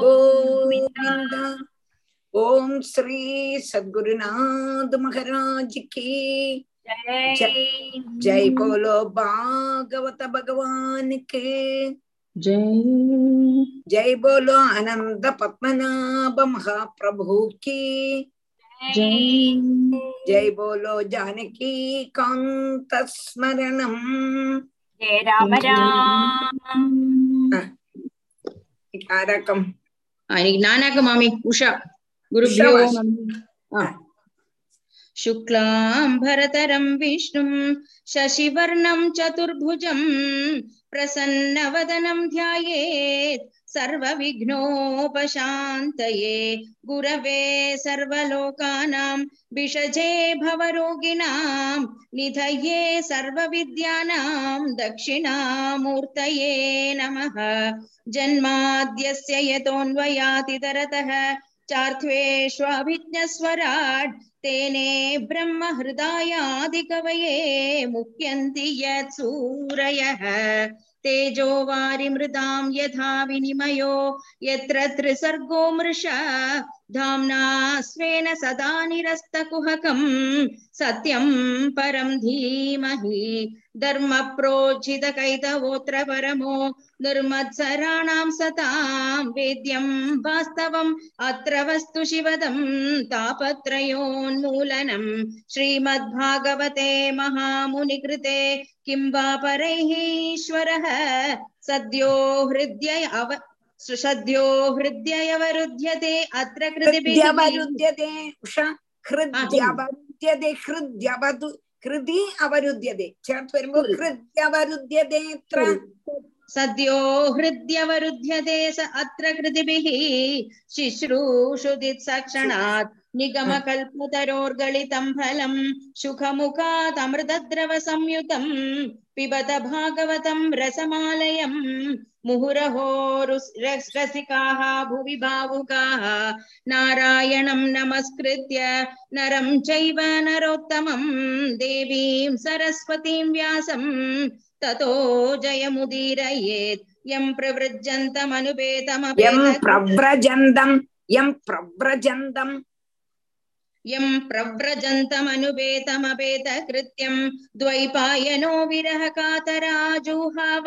ഗോവിന്ദ ഓം ശ്രീ സദ്ഗുരുനാഥ് മഹാരാജ് കി ജയ് ബോലോ ഭാഗവത ഭഗവാനുക്ക് ജയ് ജയ് ബോലോ അനന്ത പത്മനാഭ മഹാപ്രഭു കി ജയ് ജയ് ബോലോ ജാനകി കാന്ത സ്മരണം ജയ രാമ രാമ राम राम कारकम ஆ, இன்னைக்கு நானாக்க மாமி உஷா குருபியோ உஷா நமः. ஆ. शुक्लाम्बरतरं विष्णुं शशिवर्णं चतुर्भुजं प्रसन्नवदनं ध्यायेत् सर्वविघ्नोपशान्तये। गुरवे सर्वलोकानां, विषजे भवरोगिणां, निधये सर्वविद्यानां, दक्षिणामूर्तये नमः। जन्माद्यस्य यतोऽन्वयातितरतः चार्थ्वेष्वभिज्ञस्वराट् तेने ब्रह्महृदायादिकवये मुह्यन्ति यत् सूरयः तेजो वारिमृदां यथा विनिमयो यत्र त्रिसर्गो मृषा धाम्ना स्वेन सदा निरस्तकुहकम् सत्यं परं धीमहि धर्मप्रोज्झितकैतवोऽत्र परमो निर्मत्सराणां सतां वेद्यं वास्तवम् अत्र वस्तु शिवदं तापत्रयोन्मूलनम् श्रीमद्भागवते महामुनिकृते किं वा परैः ईश्वरः सद्यो हृद्य अव सद्यो हृद्ययवरुध्यते अत्र कृतिभिः हृद्यवरुध्यते उषा हृद्यवरुध्यते हृद्यवदु हृदि अवरुध्यते ചേർത്ത് വരുമ്പോ ഹൃദ്യവരുദ്ധ്യതേ എത്ര सद्यो हृद्यवरुध्यते स अत्र कृतिभिः शुश्रूषुदित्सक्षणात् निगमकल्पतरोर्गलितं फलम् सुखमुखादमृतद्रवसंयुतम् पिबत भागवतं रसमालयम् मुहुरहो रुस्- रस्- रसिकाः भुवि भावुकाः नारायणं नमस्कृत्य नरं चैव नरोत्तमं देवीं सरस्वतीं व्यासं ततो जयमुदीरयेत् यं प्रवृजन्तमनुपेतमपेत यं प्रव्रजन्तम् यं प्रव्रजन्तम् यं प्रव्रजन्तमनुपेतमपेतकृत्यं द्वैपायनो विरहकातराजुहव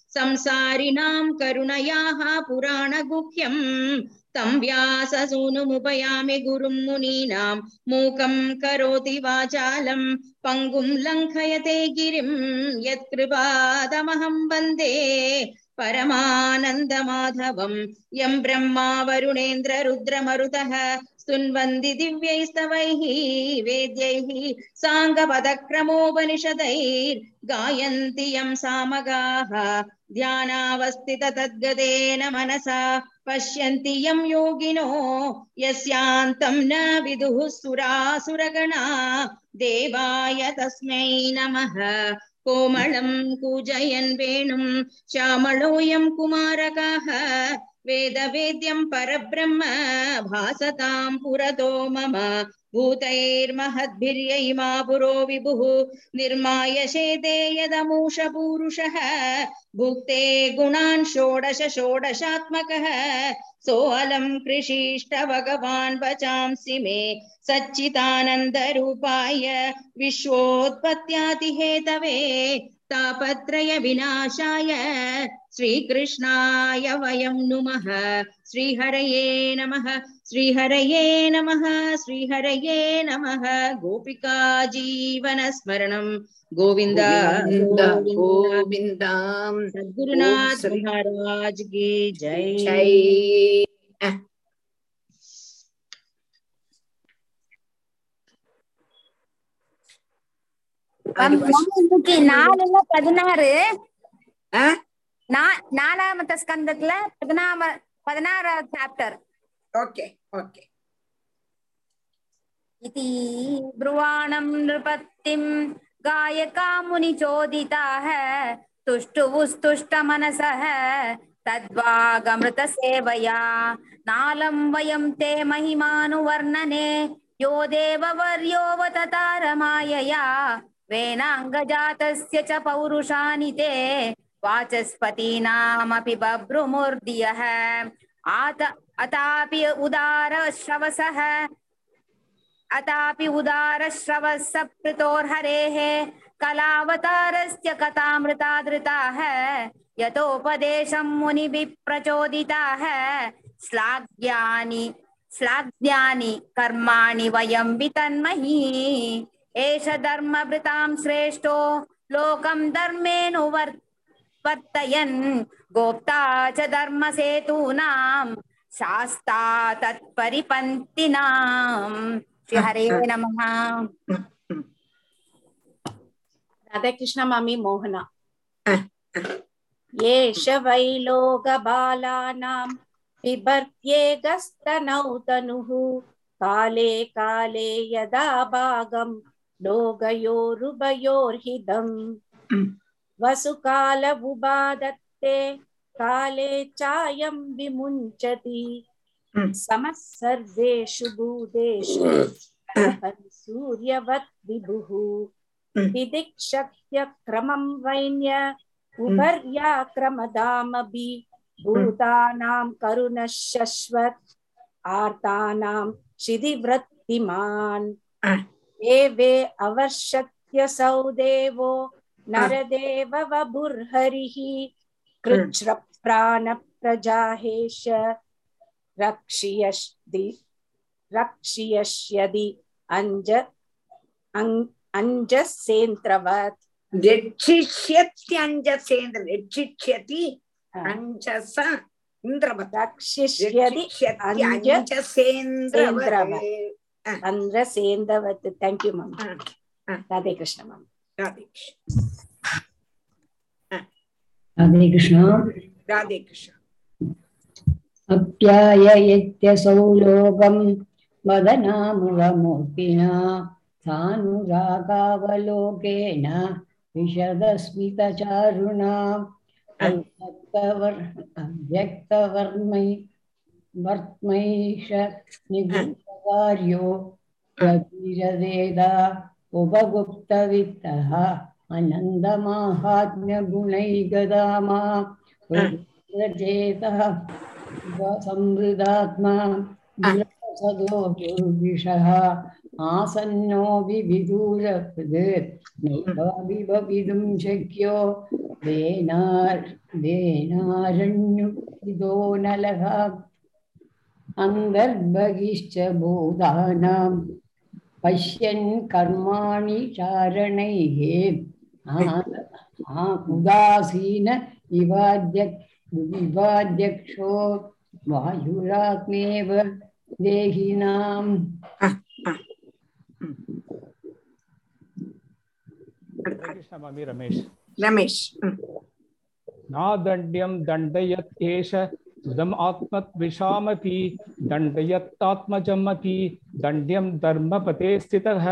संसारिणां करुणयाः पुराणगुह्यम् तं व्याससूनुमुपयामि गुरुं मुनीनां मूकं करोति वाचालं पङ्गुं लङ्घयते गिरिं यत्कृपादमहं वन्दे परमानन्दमाधवं यं ब्रह्मा वरुणेन्द्ररुद्रमरुतः स्तुन्वन्ति दिव्यैस्तवैः वेद्यैः साङ्गपदक्रमोपनिषदैर्गायन्ति यं सामगाः ध्यानावस्थित तद्गतेन मनसा पश्यन्ति यं योगिनो यस्यान्तं न विदुः सुरासुरगणा देवाय तस्मै नमः कोमलं कूजयन् वेणुं श्यामलोऽयं कुमारकाः वेदवेद्यं परब्रह्म भासतां पुरतो मम भूतैर्महद्भिर्यैमा पुरो विभुः निर्माय शेते यदमूष पूरुषः भुक्ते गुणान् षोडश षोडशात्मकः सोऽलं कृषीष्ट भगवान् वचांसि मे सच्चिदानन्दरूपाय विश्वोत्पत्त्यादिहेतवे तापत्रय विनाशाय श्रीकृष्णाय वयं नुमः श्रीहरये नमः श्रीहरये नमः श्रीहरये नमः गोपिका जीवनस्मरणं गोविन्द गोविन्द सद्गुरुनाथ महाराज की जय जय நாலுல பதினாறு ஆ? நா- நாலாமத்த ஸ்கந்தத்துல பதினாம பதினாறாவது சாப்டர் ஓகே ஓகே इति ब्रुवाणं नृपत्तिं गायका मुनिचोदिताः तुष्टुवुस्तुष्टमनसः तद्वागमृतसेवया नालं वयं ते महिमानुवर्णने यो देववर्योऽवततारमायया वेनाङ्गजातस्य च पौरुषानि ते वाचस्पतीनामपि बभ्रुमुर्दियः आत, अतापि उदारश्रवसः, अतापि उदारश्रवः प्रीतोर्हरेः कलावतारस्य कथामृता धृताः यतोपदेशं मुनिभिः प्रचोदिताः श्लाघ्यानि श्लाघ्यानि कर्माणि वयं वितन्महि। एष धर्मभृतां श्रेष्ठो लोकं धर्मेऽनुवर् वर्तयन्। गोप्ता च धर्मसेतूनां शास्ता तत्परिपन्थिनाम् श्रीहरे नमः। राधाकृष्ण मामी मोहना। एष वै लोकबालानां बिभर्त्येकस्तनौ तनुः। काले काले यदा भागं लोकयोरुभयोर्हिदम् mm. वसुकालबुबादत्ते काले चायं विमुञ्चति। mm. समः सर्वेषु भूतेषु सूर्यवत् विभुः दिदिक्षत्यक्रमं mm. वैन्य उपर्याक्रमदामभि भूतानां करुणः करुणशश्वत् आर्तानां क्षिदिवृत्तिमान् एवे अवर्षत्यसौ देवो नरदेव वभुर्हरिः कृच्छ्रप्राणप्रजाहेश रक्षियष्दि रक्षियष्यदि अञ्ज अञ्जसेन्द्रवत्। रक्षिष्यत्यञ्जसेन्द्र रक्षिष्यति अञ्जस इन्द्रवत्। रक्षिष्यदि अञ्ज रक्षिष्यत्यञ्जसेन्द्रवत् अन्द्रसेन्द्रवत् थैंक यू मम Ah. Ah. राधे कृष्ण मम राधे राधे कृष्ण राधे कृष्ण अप्याययत्यसौ लोकं वदनामुरमूर्तिना सानुरागावलोकेन विशदस्मितचारुणा अव्यक्तवर् अव्यक्तवर्मै वर्त्मैष निगुप्तकार्यो प्रतीरवेदा उपगुप्तवित्तः अनन्दमाहात्म्यगुणैकदामा चेतः संवृदात्मा सदो दुर्विषः आसन्नो विविदूरकृत् नैवाभिभवितुं शक्यो वेनार् वेनारण्युदो नलः अन्तर्बहिश्च भूतानां पश्यन् कर्माणि चारणैः आ- आ- उदासीन इवाद्य इवाध्यक्षो वायुरात्मेव देहिनाम् कृष्ण मामी रमेश रमेश ம். नादण्ड्यं दण्डयत् आत्मद्विषामपि दण्डयत्तात्मजमपि दण्ड्यं धर्मपते स्थितः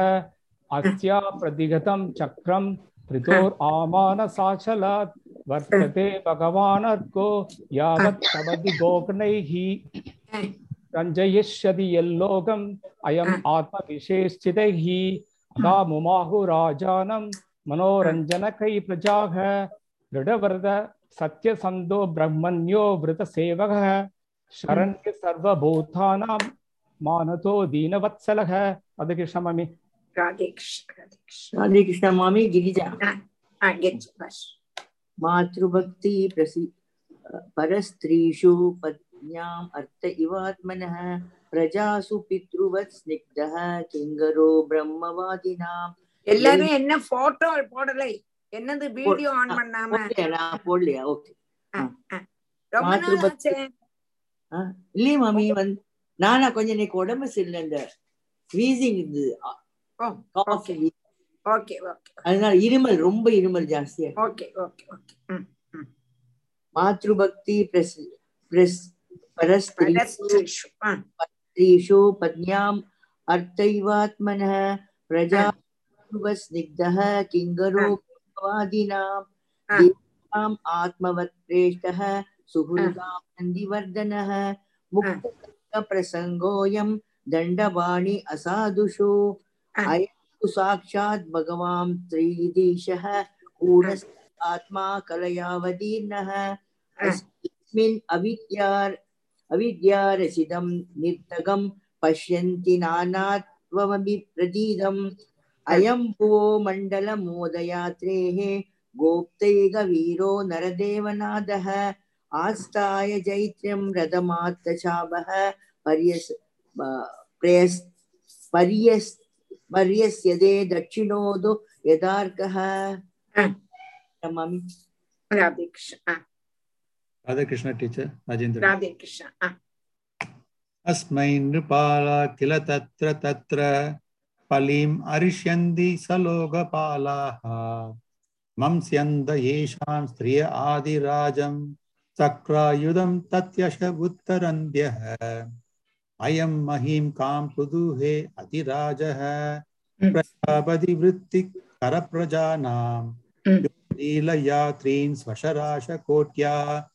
अस्या प्रतिगतं चक्रं त्रितोर् आमानसाचलात्। वर्तते भगवानर्को यावत् तवति गोगणैः रञ्जयिष्यति यल्लोकम् अयम् आत्मविशेषितैः अदा मुमाहु राजानं मनोरञ्जनकै சத்யசந்தோ பிரம்மன்யோ விரத சேவக சரண்ய சர்வபூதானாம் மானதோ தீனவத்சலக அதுக்கு சமமி ராதே கிருஷ்ண மாமி கிரிஜா மாதபக்தி பிரசி பரஸ்திரீஷு பத்ஞாம் அர்த்த இவாத்மனः பிரஜாசு பித்ருவத் ஸ்னிக்தः கிங்கரோ பிரம்மவாதினாம் எல்லாரும் என்ன போட்டோ போடலை? என்னது வீடியோ ஆன் பண்ணாம? போடலையா? ஓகே. ரொம்ப நாள் ஆச்சே. இல்லையே மாமி வந்து நானா கொஞ்சம் இன்னைக்கு உடம்பு சரியில்லை. இந்த வீசிங் இருந்தது அதனால இருமல் ரொம்ப இருமல் ஜாஸ்தியா ஓகே ஓகே ஓகே. மாத்ருபக்தி பிரஸ் பிரஸ் பரஸ்திரீஷு பத்யாம் அர்த்தைவாத்மன பிரஜா ஸ்னிக்தः वादिनां. देवाम् आत्मवत् प्रेष्टः सुहृदां नन्दिवर्धनः मुक्तप्रसङ्गोऽयं दण्डवाणि असाधुषु। अयं तु साक्षात् भगवान् त्रिदिशः आत्मा कलयावदीर्णः अस्मिन् अविद्यार् अविद्यारसिदं निर्तगं पश्यन्ति नानात्वमपि प्रतीदम् अयम भुवो मण्डलमोदयात्रेः गोप्तैकवीरो नरदेवनादः आस्ताय जैत्यं रथमात्तशावः पर्यस् प्रयस् पर्यस् पर्यस्यदे दक्षिणोदो यदार्कः। रमामि राधेकृष्ण टीचर् राधे कृष्ण अस्मै नृपाला किल तत्र तत्र पलिम् अरिष्यन्ति सलोकपालाः। मंस्यन्द येषां स्त्रिय आदिराजं चक्रायुधं तत्यश उत्तरन्त्यः अयं महीं कां पुदुहे अतिराजः। प्रजापतिवृत्तिकरप्रजानां। लीलयात्रीन् स्वशराशकोट्या।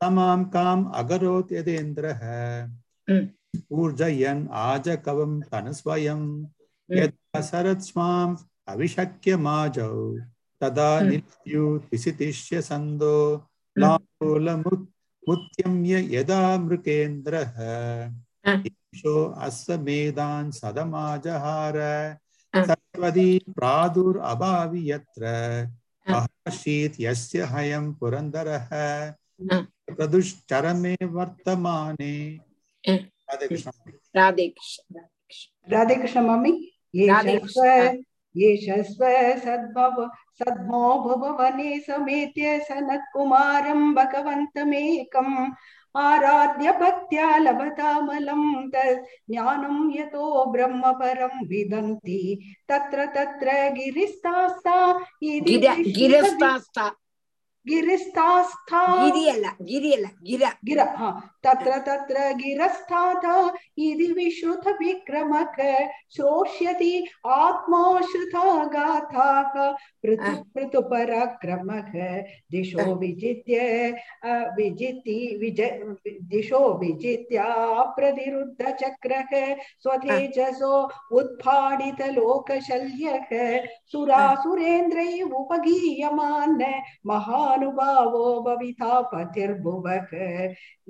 तमां काम् अगरोत् यदेन्द्रः। ऊर्जयन् आजकवं तनुस्वयं यदा सरत्स्वाम् अविशक्य माजौ तदा नित्युतिशितिष्य सन्दो लाङ्गूलमुत्यम्य यदा मृकेन्द्रः ईशो अस्य मेधान् सदमाजहार सरस्वती प्रादुरभावि यत्र अहर्षीत् यस्य हयं पुरन्दरः। प्रदुश्चरमे वर्तमाने। राधे कृष्ण। राधे कृष्ण राधे कृष्ण। मम्मी ये शस्व सद्भव सद्मो भुवने समेत्य सनत कुमारं भगवन्तमेकम् आराध्य भक्त्या लभतामलं तत् ज्ञानं यतो ब्रह्मपरं विदन्ति। तत्र तत्र गिरिस्तास्ता इति गिरिस्तास्ता ಗಿರಿಸ್ತಾಸ್ಥ ಗಿರಿಯಲ್ಲ ಗಿರಿಯಲ್ಲ ಗಿರ ಗಿರ तत्र तत्र गिरस्ताथ इति विश्रुत विक्रमक श्रोष्यति आत्माश्रिता गाथाः पृथु पृथु पराक्रमः दिशो विजित्य विजिति विज दिशो विजित्य प्रतिरुद्ध चक्रः स्वतेजसो उत्फाडित लोकशल्यः सुरासुरेन्द्रै उपगीयमान् महानुभावो भविता पतिर्भुवः।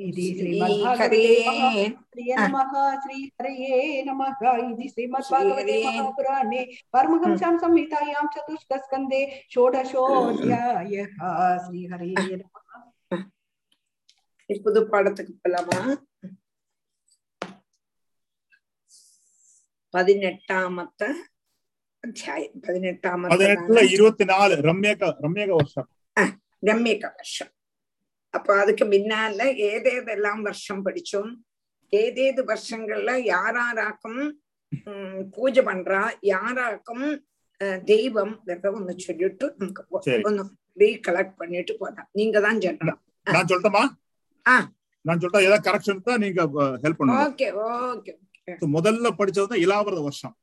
इति श्रीमद्भागवते हरे महापुराणे नमः श्रीहरये नमः इति श्रीमद्भागवते श्रीहरे महापुराणे परमहंस्यां संहितायां चतुष्कस्कन्धे षोडशोऽध्यायः श्रीहरये नमः புது பாடத்துக்கு போலாமா பதினெட்டாமத்த அத்தியாயம் பதினெட்டாமத்த பதினெட்டுல இருபத்தி நாலு ரம்யக ரம்யக வருஷம் ரம்யக வருஷம் அப்ப அதுக்கு முன்னால ஏதேதெல்லாம் வருஷம் படிச்சோம். ஏதேது வருஷங்கள்ல யாராராக்கும் பூஜை பண்றா யாராக்கும் தெய்வம் ஒன்னு சொல்லிட்டு நமக்கு. ஒன்னு ரீகலெக்ட் பண்ணிட்டு போலாம். நீங்க தான் சொல்லலாம் நான் சொல்லட்டுமா. நான் சொல்லிட்டா ஏதாவது கரெக்ஷன் தான் நீங்க ஹெல்ப் பண்ணுங்க. ஓகே ஓகே முதல்ல படிச்சது வந்து இலாவரத வருஷம்.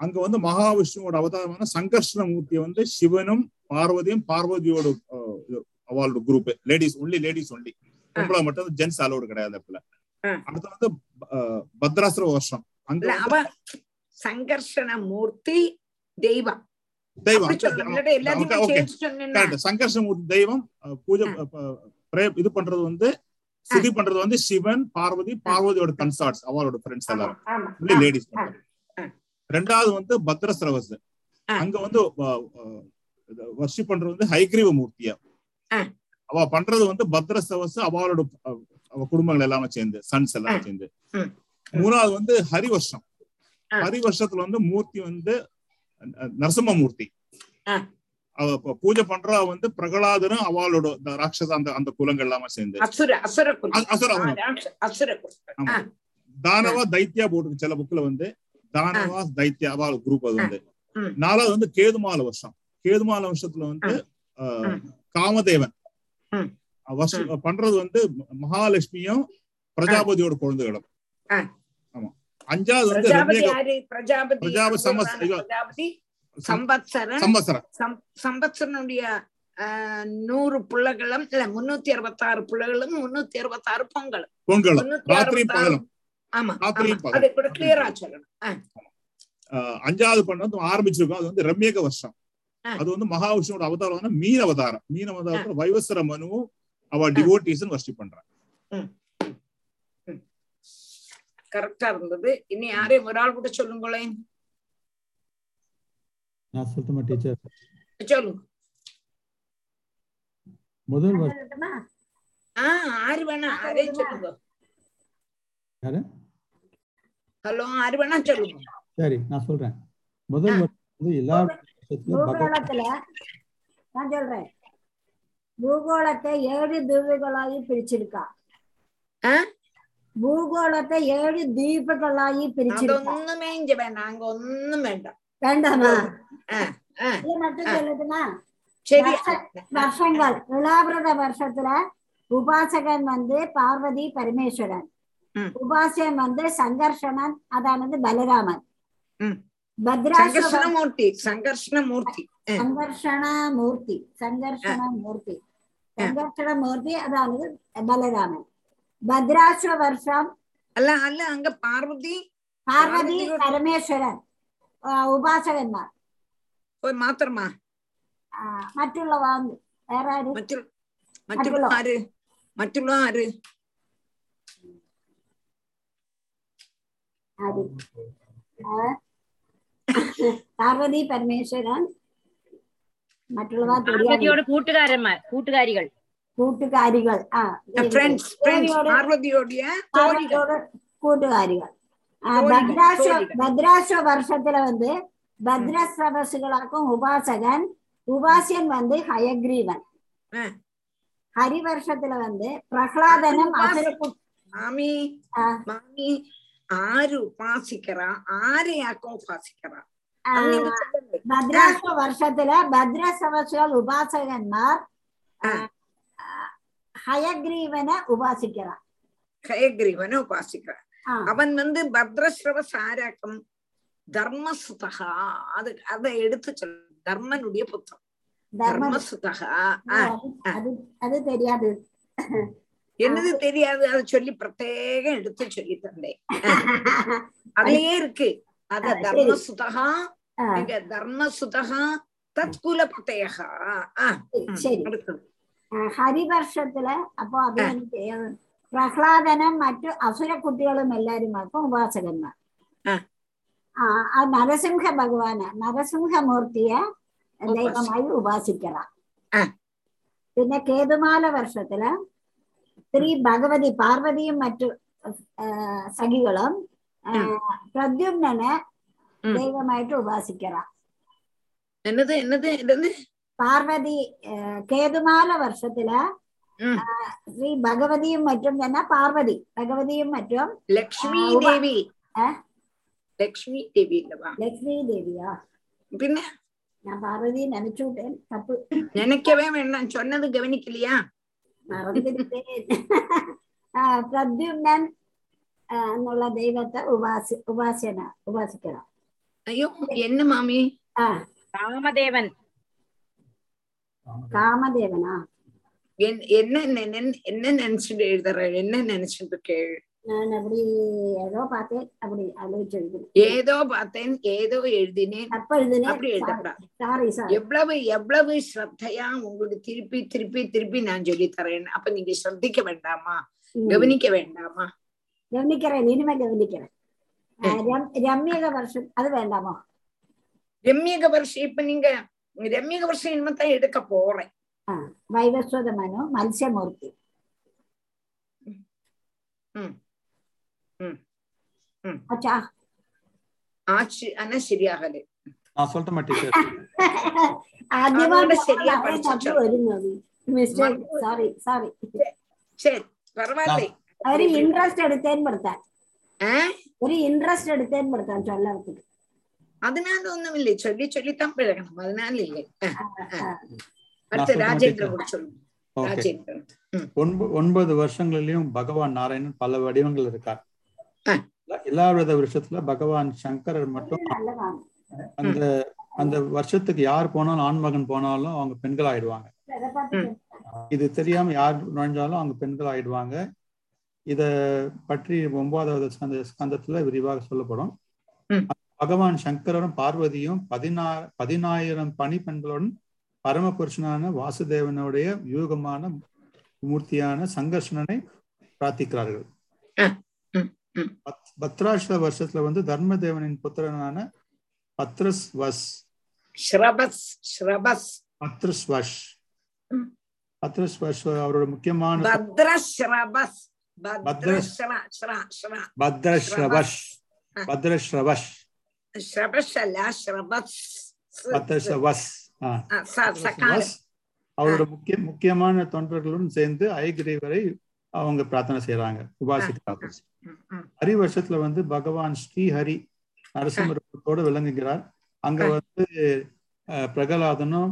அங்க வந்து மகாவிஷ்ணுவோட அவதாரமான சங்கர்ஷ்ண மூர்த்தியை வந்து சிவனும் பார்வதியும் பார்வதியோட அவளோட group ladies only ladies only பொம்பளை மட்டும் ஜென்ஸ் அலோடு கிடையாது ஆ. அடுத்து வந்து பத்ராசுர வருஷம். அங்க சங்கர்ஷண மூர்த்தி தெய்வம். தெய்வம். அப்படி சொல்லணும். இல்லாட்டி எல்லாத்தையும் ஓகே சேர்த்து சொன்னேன்னா. கரெக்ட் சங்கர்ஷ மூர்த்தி தெய்வம் பூஜை இது பண்றது வந்து சிதி பண்றது வந்து சிவன் பார்வதி பார்வதியோட கன்சார்ட்ஸ் அவளோட ஃப்ரெண்ட்ஸ் எல்லாரும். லேடிஸ் ரெண்டாவது வந்து பத்ரஸ்ரவஸ். அங்க வந்து வர்ஷிப் பண்றது வந்து ஹைகிரீவ மூர்த்தியா. அவ பண்றது வந்து பத்ரஸ்ரவஸ் அவளோட அஹ், அவ குடும்பங்கள் எல்லாமே சேர்ந்து சன்ஸ் எல்லாம் சேர்ந்து. மூணாவது வந்து ஹரிவர்ஷம். ஹரிவர்ஷத்துல வந்து மூர்த்தி வந்து நரசிம்ம மூர்த்தி. அவ பூஜை பண்றா வந்து பிரகலாதனும் அவளோட ராட்சச அந்த அந்த குலங்கள் எல்லாமே சேர்ந்து. அசுர தானவா தைத்தியா போட்டு சில புக்ல வந்து தானவா தைத்தியா அவள் குரூப் அது வந்து. நாலாவது வந்து கேதுமால வருஷம். கேதுமால வருஷத்துல வந்து காமதேவன். பண்றது வந்து மகாலட்சுமியும் பிரஜாபதியோட குழந்தைகளும். ஆமா. அஞ்சாவது வந்து பிரஜாபதி சம்பத்சரன். சம்பத்சரனுடைய நூறு பிள்ளைகளும் இல்ல முன்னூத்தி அறுபத்தி ஆறு பிள்ளைகளும் முன்னூத்தி அறுபத்தி ஆறு பொங்கலும். பொங்கலும் ஆமா. அதை கூட கிளியரா சொல்லணும். அஞ்சாவது பண்ண வந்து ஆரம்பிச்சிருக்கோம். அது வந்து ரம்யக வருஷம். அது வந்து மகாவிஷ்ணுவோட அவதாரம் மீன் அவதாரம். மீன் அவதாரத்துல வைவஸ்வர மனுவும் அவ டிவோட்டீஸ் வர்ஷிப் பண்றான் கரெக்டா இருந்தது. இனி யாரையும் ஒரு ஆள் கூட சொல்லுங்களேன் நான் சொல்லட்டுமா டீச்சர்? சொல்லுங்க முதல் ஆறு வேணா. அரே சொல்லுங்க. யாரு? ஹலோ ஆறு வேணா சொல்லுங்க. சரி நான் சொல்றேன். முதல் வருஷம் வந்து எல்லா வருஷத்துல பகவான் பூகோளத்துல நான் சொல்றேன் பூகோளத்தை ஏழு தீவுகளாகி பிரிச்சிருக்கா பூகோளத்தை ஏழு தீபுகளாகி பிரிச்சிருக்கா അതൊന്നുമേ ഇഞ്ച വേണ്ട അങ്ങ് ഒന്നും വേണ്ട வேண்டாமா ആ, ആ, இது மட்டும் ஆ. சொல்லுதுன்னா ശരി வருஷ- வருஷங்கள் விழாவிரத வருஷத்துல உபாசகன் வந்து பார்வதி సంఘర్షణమూర్తి సంఘర్షణమూర్తి సంఘర్షణమూర్తి సంఘర్షణమూర్తి సంఘర్షణమూర్తి అదాను బలరామన్ భద్రాశ్వ వర్షం అల్ల అల్ల అంగ పార్వతి పార్వతి പരമേശ്വരൻ ഉപാസകന്മാർ മാത്രമാ മറ്റുള്ള വാങ്ങി വേറെ ആര് മറ്റുള്ള ആര് മറ്റുള്ള ആര് ആര് പാർവതി പരമേശ്വരൻ മറ്റുള്ളവ പാർവതിയോട് കൂട്ടുകാരന്മാർ കൂട്ടുകാരികൾ. കൂട്ടുകാരികൾ. ആ കൂട്ടുകാരിகள் பத்ராசோ பத்ராசோ வருஷத்துல வந்து பத்ரஸ்ரவசுகளாக்கும் உபாசகன் உபாசியன் வந்து ஹயக்ரீவன் ஹரி வருஷத்துல வந்து பிரகலாதனும் மாமி மாமி ആര് ഉപാസിക്കറ ആരെയാക്കും ഉപാസിക്കറ അത് നിങ്ങൾ ചൊല്ലണ്ടേ? பத்ராச வருஷத்துல பத்ரஸ்ரவசுகள் உபாசகன்மார் ஆஹ், ஹயக்ரீவனை உபாசிக்கிறார் ഹയഗ്രീവനെ ഉപാസിക്കറ ஆ. അവൻ வந்து பத்ரஸ்ரவஸ் ஆராக்கம் தர்மசுதகா அது அதை எடுத்து சொல் தர்மனுடைய புத்திரம் தர்ம தர்மசுதகா ஆ, ஆ. அது அது தெரியாது என்னது தெரியாது அதை சொல்லி பிரத்யேகம் எடுத்து சொல்லி தந்தேன் அதுலயே இருக்கு அத ஆ, சரி. தர்மசுதகா ஆ. இங்க தர்மசுதகா தத்குல பிரத்யகா ஆ, ம், சரி. அடுத்தது. ஆஹ் ഹരിവർഷത്തില് അപ്പൊ അത് എനിക്ക് പ്രഹ്ലാദനും മറ്റു അസുര കുട്ടികളും എല്ലാരുമാക്കും ഉപാസകന്മാർ ആ. ആ ആ നരസിംഹ ഭഗവാന് നരസിംഹമൂർത്തിയെ ദൈവമായി ഉപാസിക്കണം ആ. പിന്നെ കേതുമാല വർഷത്തില് സ്ത്രീ ഭഗവതി പാർവതിയും മറ്റു സഖികളും പ്രദ്യുമ്നെ ദൈവമായിട്ട് ഉപാസിക്കണം എന്നത് എന്നത് എന്നത് പാർവതി കേതുമാല വർഷത്തില് ശ്രീ ഭഗവതിയും മറ്റും തന്നെ പാർവതി ഭഗവതിയും മറ്റും ലക്ഷ്മി ദേവി ലക്ഷ്മി ദേവി ലക്ഷ്മി ദേവിയാ പിന്നെ ഞാൻ പാർവതി നനച്ചുവിട്ടേ തപ്പ് നനയ്ക്കവേ വേണം ചൊന്നത് ഗവനിക്കില്ലയാ பார்வதி நினைச்சு விட்டேன் தப்பு நினைக்கவே வேண்டாம் சொன்னது கவனிக்கலையா മറന്നിട്ടേൻ ആഹ് പ്രദ്യുമ്നൻ ആഹ് എന്നുള്ള ദൈവത്തെ ഉപാസി ഉപാസ്യന ഉപാസിക്കണം ஐயோ என்ன மாமி ആ രാമദേവൻ കാമദേവനാ என்- என்ன நினை- என்ன நினைச்சிட்டு எழுதுற என்ன நினைச்சிட்டு இருக்கே நான் அப்படி ஏதோ பார்த்தேன் அப்படி ஆலோசிச்சு எழுதினேன் ஏதோ பார்த்தேன் ஏதோ எழுதினேன் தப்ப எழுதினேன் அப்படி எழுதக்கூடாது சாரி சார் எவ்வளவு எவ்வளவு ஸ்ரத்தையா உங்களுக்கு திருப்பி திருப்பி திருப்பி நான் சொல்லி தரேன் அப்ப நீங்க ஸ்ரத்திக்க வேண்டாமா கவனிக்க வேண்டாமா கவனிக்கிறேன் இனிமே கவனிக்கிறேன் ரம்யக வருஷம் அது வேண்டாமா ரம்யக வருஷம் இப்ப நீங்க ரம்யக வருஷம் இனிமே தான் எடுக்க போறேன் வைவஸ்வத மனோ மத்ஸ்யமூர்த்தி ம் ஆனா சரியாகல நான் சொல்லட்டுமா டீச்சர் அதோட சரியா ആദ്യമായിട്ട് പഠിച്ചു തപ്പി വരുന്നത് മിസ്റ്റേക്ക് സോറി സോറി சரி பரவாயில்ல ഒരു ഇൻട്രസ്റ്റ് എടുത്തേൻ പെടുത്താൻ ஆ? ഒരു ഇൻട്രസ്റ്റ് എടുത്തേൻ പെടുത്താൻ ചൊല്ലവർക്ക് அதனால ஒண்ணும் இல்லை சொல்லி சொல்லித்தான் பழகணும் அதனால இல்லை ஆ, ஆ. அடுத்து நான் ராஜேந்திர சொல்றேன் கூட சொல்லுங்க ஓகே ராஜேந்திரன் ம். ஒன்பது ஒன்பது வருஷங்களிலும் பகவான் நாராயணன் பல வடிவங்கள் இருக்கார் எல்லா வித வருஷத்துல பகவான் சங்கரர் மட்டும் அந்த அந்த வருஷத்துக்கு யார் போனாலும் ஆண்மகன் போனாலும் அவங்க பெண்கள் ஆயிடுவாங்க இது தெரியாம யார் நுழைஞ்சாலும் அவங்க பெண்கள் ஆயிடுவாங்க இத பற்றி ஒன்பதாவது அந்த ஸ்கந்தத்துல விரிவாக சொல்லப்படும். பகவான் சங்கரரும் பார்வதியும் பதினா பதினாயிரம் பனி பெண்களுடன் பரமபுருஷனான வாசுதேவனுடைய வியூகமான மூர்த்தியான சங்கர்ஷணனை பிரார்த்திக்கிறார்கள். பத்ராஷ்ட வருஷத்துல வந்து தர்மதேவனின் புத்திரனான பத்ரஸ் வஸ். ஸ்ரபஸ் ஸ்ரபஸ். பத்ரஸ் வஷ். பத்ரஸ் வஷ் அவரோட முக்கியமான பத்ரஸ்ரபஸ் பத்ரஸ்- பத்ரஸ்ரா ஸ்ரா ஸ்ரா பத்ரஸ்ரவஷ் பத்ரஸ்ரவஷ் ஸ்ரபஸ். அல்ல அவரோட முக்கிய முக்கியமான தொண்டர்களுடன் சேர்ந்து ஐகிரிவரை அவங்க பிரார்த்தனை செய்யறாங்க உபாசிக்கிறாங்க ஹரி வருஷத்துல வந்து பகவான் ஸ்ரீஹரி நரசிம்மரோடு விளங்குகிறார். அங்க வந்து பிரகலாதனும்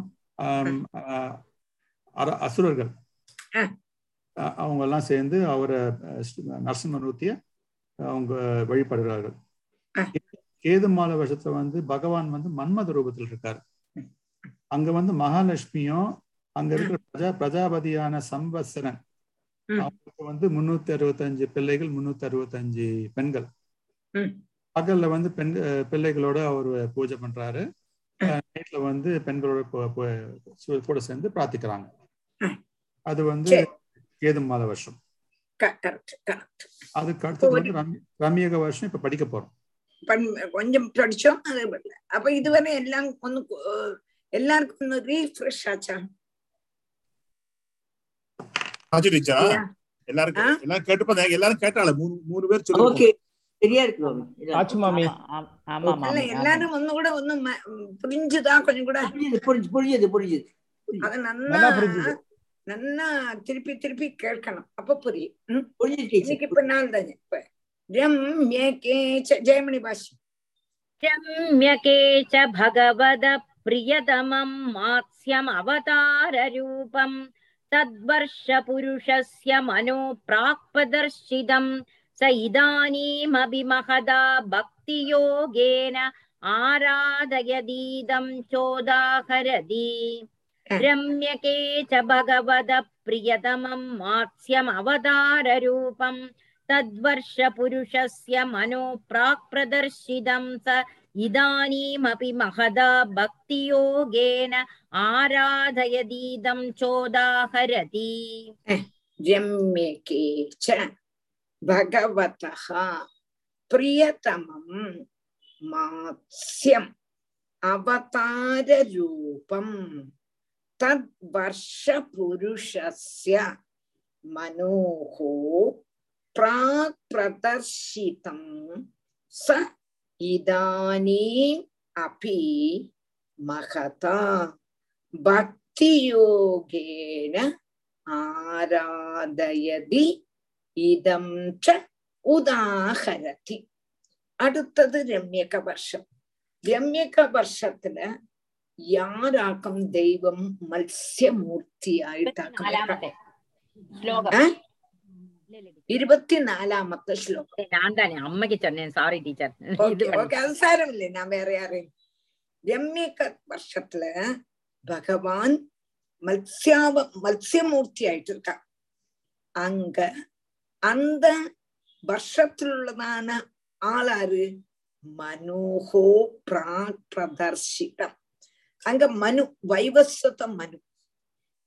அசுரர்கள் அவங்க எல்லாம் சேர்ந்து அவரை நரசிம்மமூர்த்திய அவங்க வழிபடுகிறார்கள். கேதுமால வருஷத்துல வந்து பகவான் வந்து மன்மத ரூபத்தில் இருக்கார். அங்க வந்து மகாலட்சுமியும் அங்க இருக்கிற பிரஜா பிரஜாபதியான சம்பத்சரன் அவங்களுக்கு வந்து முன்னூத்தி அறுபத்தஞ்சு பிள்ளைகள் முன்னூத்தி அறுபத்தஞ்சு பெண்கள் பகல்ல வந்து பெண் பிள்ளைகளோட அவர் பூஜை பண்றாரு. நைட்ல வந்து பெண்களோட கூட சேர்ந்து பிரார்த்திக்கிறாங்க. அது வந்து. கேது மாத வருஷம். அதுக்கு அடுத்தது வந்து ரம்ய- ரம்யக வருஷம் இப்ப படிக்க போறோம். கொஞ்சம் படிச்சோம் அப்ப இதுவரை எல்லாம் ஒன்னு எல்லாருக்கும் ஒன்னு ரீஃப்ரெஷ் ஆச்சா? பாசிட்டிச்சா எல்லாரும் எல்லாரும் கேட்டுப்பாங்க. எல்லாரும் கேட்டாங்க. மூணு மூணு பேர் சொல்லுங்க சரியா இருக்கு எல்லாரும் ஒண்ணு கூட ஒண்ணு புரிஞ்சுதான் கொஞ்சம் கூட புரிஞ்சு புரிஞ்சது புரிஞ்சது அது நல்லா நல்லா திருப்பி திருப்பி கேட்கணும். அப்ப புரியும். புரிஞ்சு இப்ப நான் தான் இப்ப. ரம்யகே ஜெயமணி பாஷி. ரம்யகே ச பகவத பிரியதமம் மாத்ஸ்யம் அவதார ரூபம். तद्वर्षपुरुषस्य मनो प्राक्प्रदर्शितं स इदानीमपि महदा भक्तियोगेन आराधयदीदं चोदाहरति रम्यके च भगवद प्रियतमं मात्स्यमवताररूपं तद्वर्षपुरुषस्य मनो प्राक्प्रदर्शितं स इदानीमपि महदा भक्तियोगेन आराधयदीदं चोदाहरति रम्यके च भगवतः प्रियतमं मात्स्यम् अवताररूपं तद्वर्षपुरुषस्य मनोः प्राक् प्रदर्शितं स இதானீம் அபி மகதா பக்தியோகேன ஆராதயதி இதம் உதாகரதி அடுத்தது ரம்யக வருஷம் ரம்யக வருஷத்துல யாராக்கம் தெய்வம் மத்ஸ்ய மூர்த்தி ஆயிட்டாக்க ശ്ലോകം ഇരുപത്തിനാലാമത്തെ ശ്ലോകം ഞാൻ തന്നെ അമ്മയ്ക്ക് ചൊന്നേൻ സോറി ടീച്ചർ ഇത് ஓகே ஓகே அது சாரமில்லை நான் வேற யாரையும் ரம்யக வருஷத்துல பகவான் மத்ஸ்யாவ மத்ஸ்யமூர்த்தி ஆயிட்டு இருக்கான் அங்க அந்த வருஷத்திலுள்ளதான ஆளாரு மனோகோ பிராக் பிரதர்ஷிதம் அங்க மனு வைவஸ்வத மனு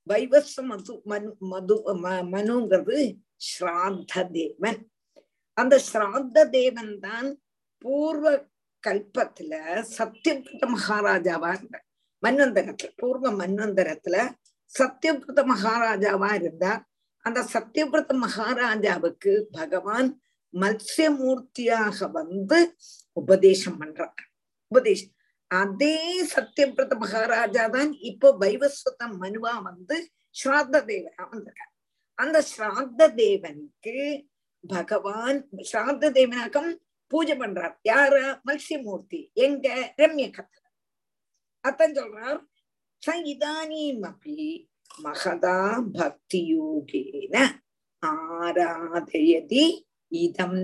வைவஸ்வ மது மனு மது ம- மனுங்கிறது ஸ்ராத்த தேவன் அந்த ஸ்ராத்த தேவன் தான் பூர்வ கல்பத்துல சத்தியபிரத மகாராஜாவா இருந்தார். மன்வந்தரத்துல பூர்வ மன்வந்தரத்துல சத்தியபிரத மகாராஜாவா இருந்தார். அந்த சத்தியபிரத மகாராஜாவுக்கு பகவான் மத்ஸ்யமூர்த்தியாக வந்து உபதேசம் பண்றார். உபதேசம். அதே சத்தியபிரத மகாராஜா தான் இப்போ வைவஸ்வத மனுவா வந்து ஸ்ராத்த தேவனா வந்திருக்கார். அந்த ஸ்ராத்த தேவனுக்கு பகவான் ஸ்ராத்த தேவனாக்கம் பூஜை பண்றார். யார? மத்ஸ்யமூர்த்தி எங்க? ரம்ய கத்தர். அத்தன் சொல்றார் ச இதானீம் அப்படி மகதா பக்தி யோகேன ஆராதயதி இதம்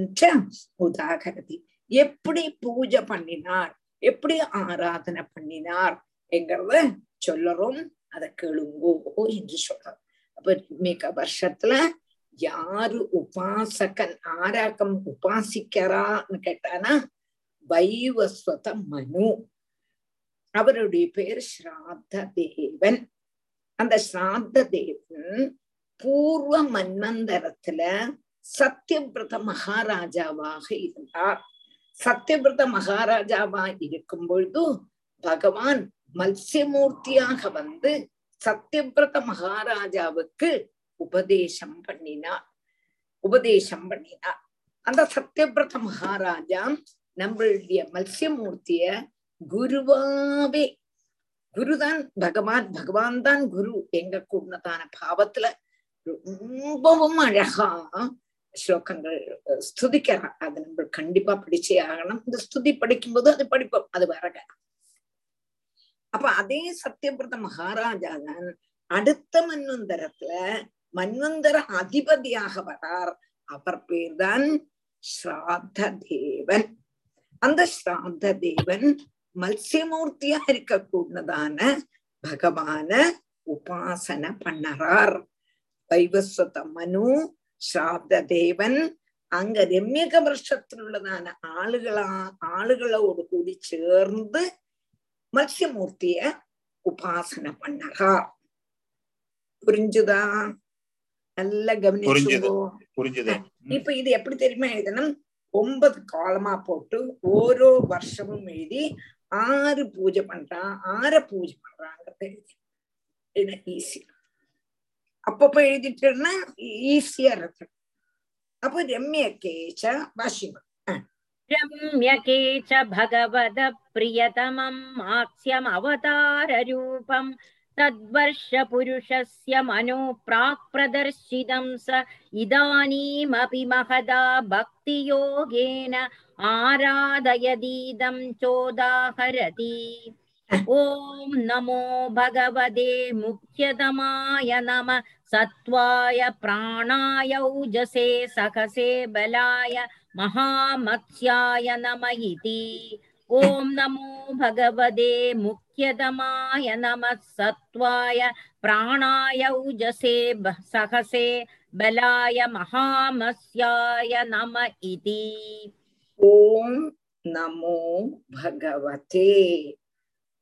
உதாகரதி. எப்படி பூஜை பண்ணினார்? எப்படி ஆராதனை பண்ணினார் என்கிறத சொல்லறோம். அதை கேளுங்கோ என்று சொல்றோம் அப்ப மிக வருஷத்துல யாரு உபாசகன் ஆராக்கம் உபாசிக்கிறான்னு கேட்டானா வைவஸ்வத மனு. அவருடைய பேர் ஸ்ராத்த தேவன் அந்த ஸ்ராத்த தேவன் பூர்வ மன்வந்தரத்துல சத்தியபிரத மகாராஜாவாக இருந்தார். சத்தியபிரத மகாராஜாவா இருக்கும் பொழுது பகவான் மத்ஸ்யமூர்த்தியாக வந்து சத்தியபிரத மகாராஜாவுக்கு உபதேசம் பண்ணினார். உபதேசம் பண்ணினார். அந்த சத்தியபிரத மகாராஜா நம்மளுடைய மத்ஸ்யமூர்த்திய குருவாவே. குருதான் பகவான் பகவான் தான் குரு எங்க கூடதான பாவத்துல ரொம்பவும் அழகா ஸ்லோகங்கள் ஸ்துதிக்கிறான் அது நம்ம கண்டிப்பா படிச்சே ஆகணும் இந்த ஸ்துதி படிக்கும்போது அது படிப்போம் அது வரக அப்ப அதே சத்தியபிரத மகாராஜா தான் அடுத்த மன்வந்தரத்துல மன்வந்தர அதிபதியாக வரார் அவர் பேர் தான் ஸ்ராத்த தேவன் அந்த ஸ்ராத்த தேவன் மத்சியமூர்த்தியா இருக்க கூடதான பகவான உபாசன பண்ணறார் வைவஸ்வத மனு ஸ்ராத்த தேவன் அங்க രമ്യക வருஷத்திலுள்ளதான ஆளுகளா ஆளுகளோடு கூடி சேர்ந்து மத்ஸ்யமூர்த்திய உபாசனை பண்ணறார் புரிஞ்சுதா நல்லா புரிஞ்சுது கவனிச்சுங்கோ புரிஞ்சுது இப்ப இது எப்படி தெரியுமா எழுதணும் ஒன்பது காலமா போட்டு ஓரோ வருஷமும் எழுதி ஆறு பூஜை பண்றான் ஆற பூஜை பண்றாங்கிறத எழுதி ஈஸி அப்பப்ப எழுதிட்டேன்னா ஈஸியா இருக்கு அப்ப ரம்ய கேச்ச வாசிங்க रम्यके च भगवद प्रियतमम् माक्ष्यमवताररूपम् तद्वर्षपुरुषस्य मनो प्राक्प्रदर्शितं स इदानीमपि महदा भक्तियोगेन आराधयदीदं चोदाहरति ओम नमो भगवदे मुख्यतमाय नम सत्वाय प्राणाय औजसे सहसे बलाय महामत्स्याय नम इति। ओम नमो भगवदे मुख्यतमाय नम सत्वाय प्राणाय औजसे सहसे बलाय महामत्स्याय नम इति। ओम नमो भगवते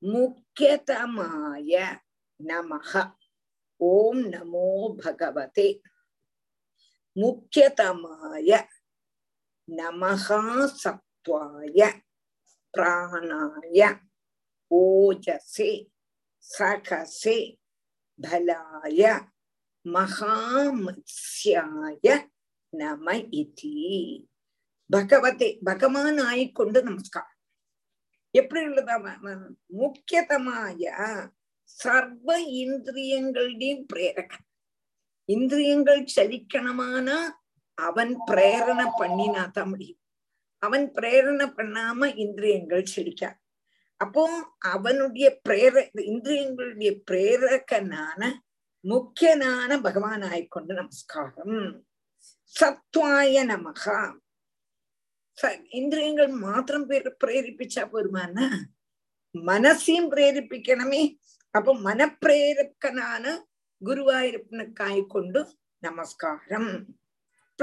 முக்கியதமாய நமக ஓம் நமோ பகவதே. முக்கியதமாய நமகா சத்வாய பிராணாய ஓஜசே சகசே பலாய மகாமத்ஸ்யாய நம இதி. பகவதே பகவான் ஆயிக்கொண்டு நமஸ்காரம். எப்படி உள்ளதா முக்கியதமாய சர்வ இந்திரியங்களுடையும் பிரேரகன். இந்திரியங்கள் சலிக்கணுமானா அவன் பிரேரணை பண்ணினா தான் முடியும். அவன் பிரேரணை பண்ணாம இந்திரியங்கள் செழிக்க அப்போ அவனுடைய பிரேர இந்திரியங்களுடைய பிரேரகனான முக்கியனான பகவான் ஆய்கொண்டு நமஸ்காரம். சத்வாய நமகா ச- இந்திரியங்கள் மாத்திரம் பேர் பிரேரிப்பிச்சா போருமானா மனசையும் பிரேரிப்பிக்கணுமே. அப்போ மனப்பிரேரக்கனான குருவாயிருப்பனுக்காய்கொண்டு நமஸ்காரம்.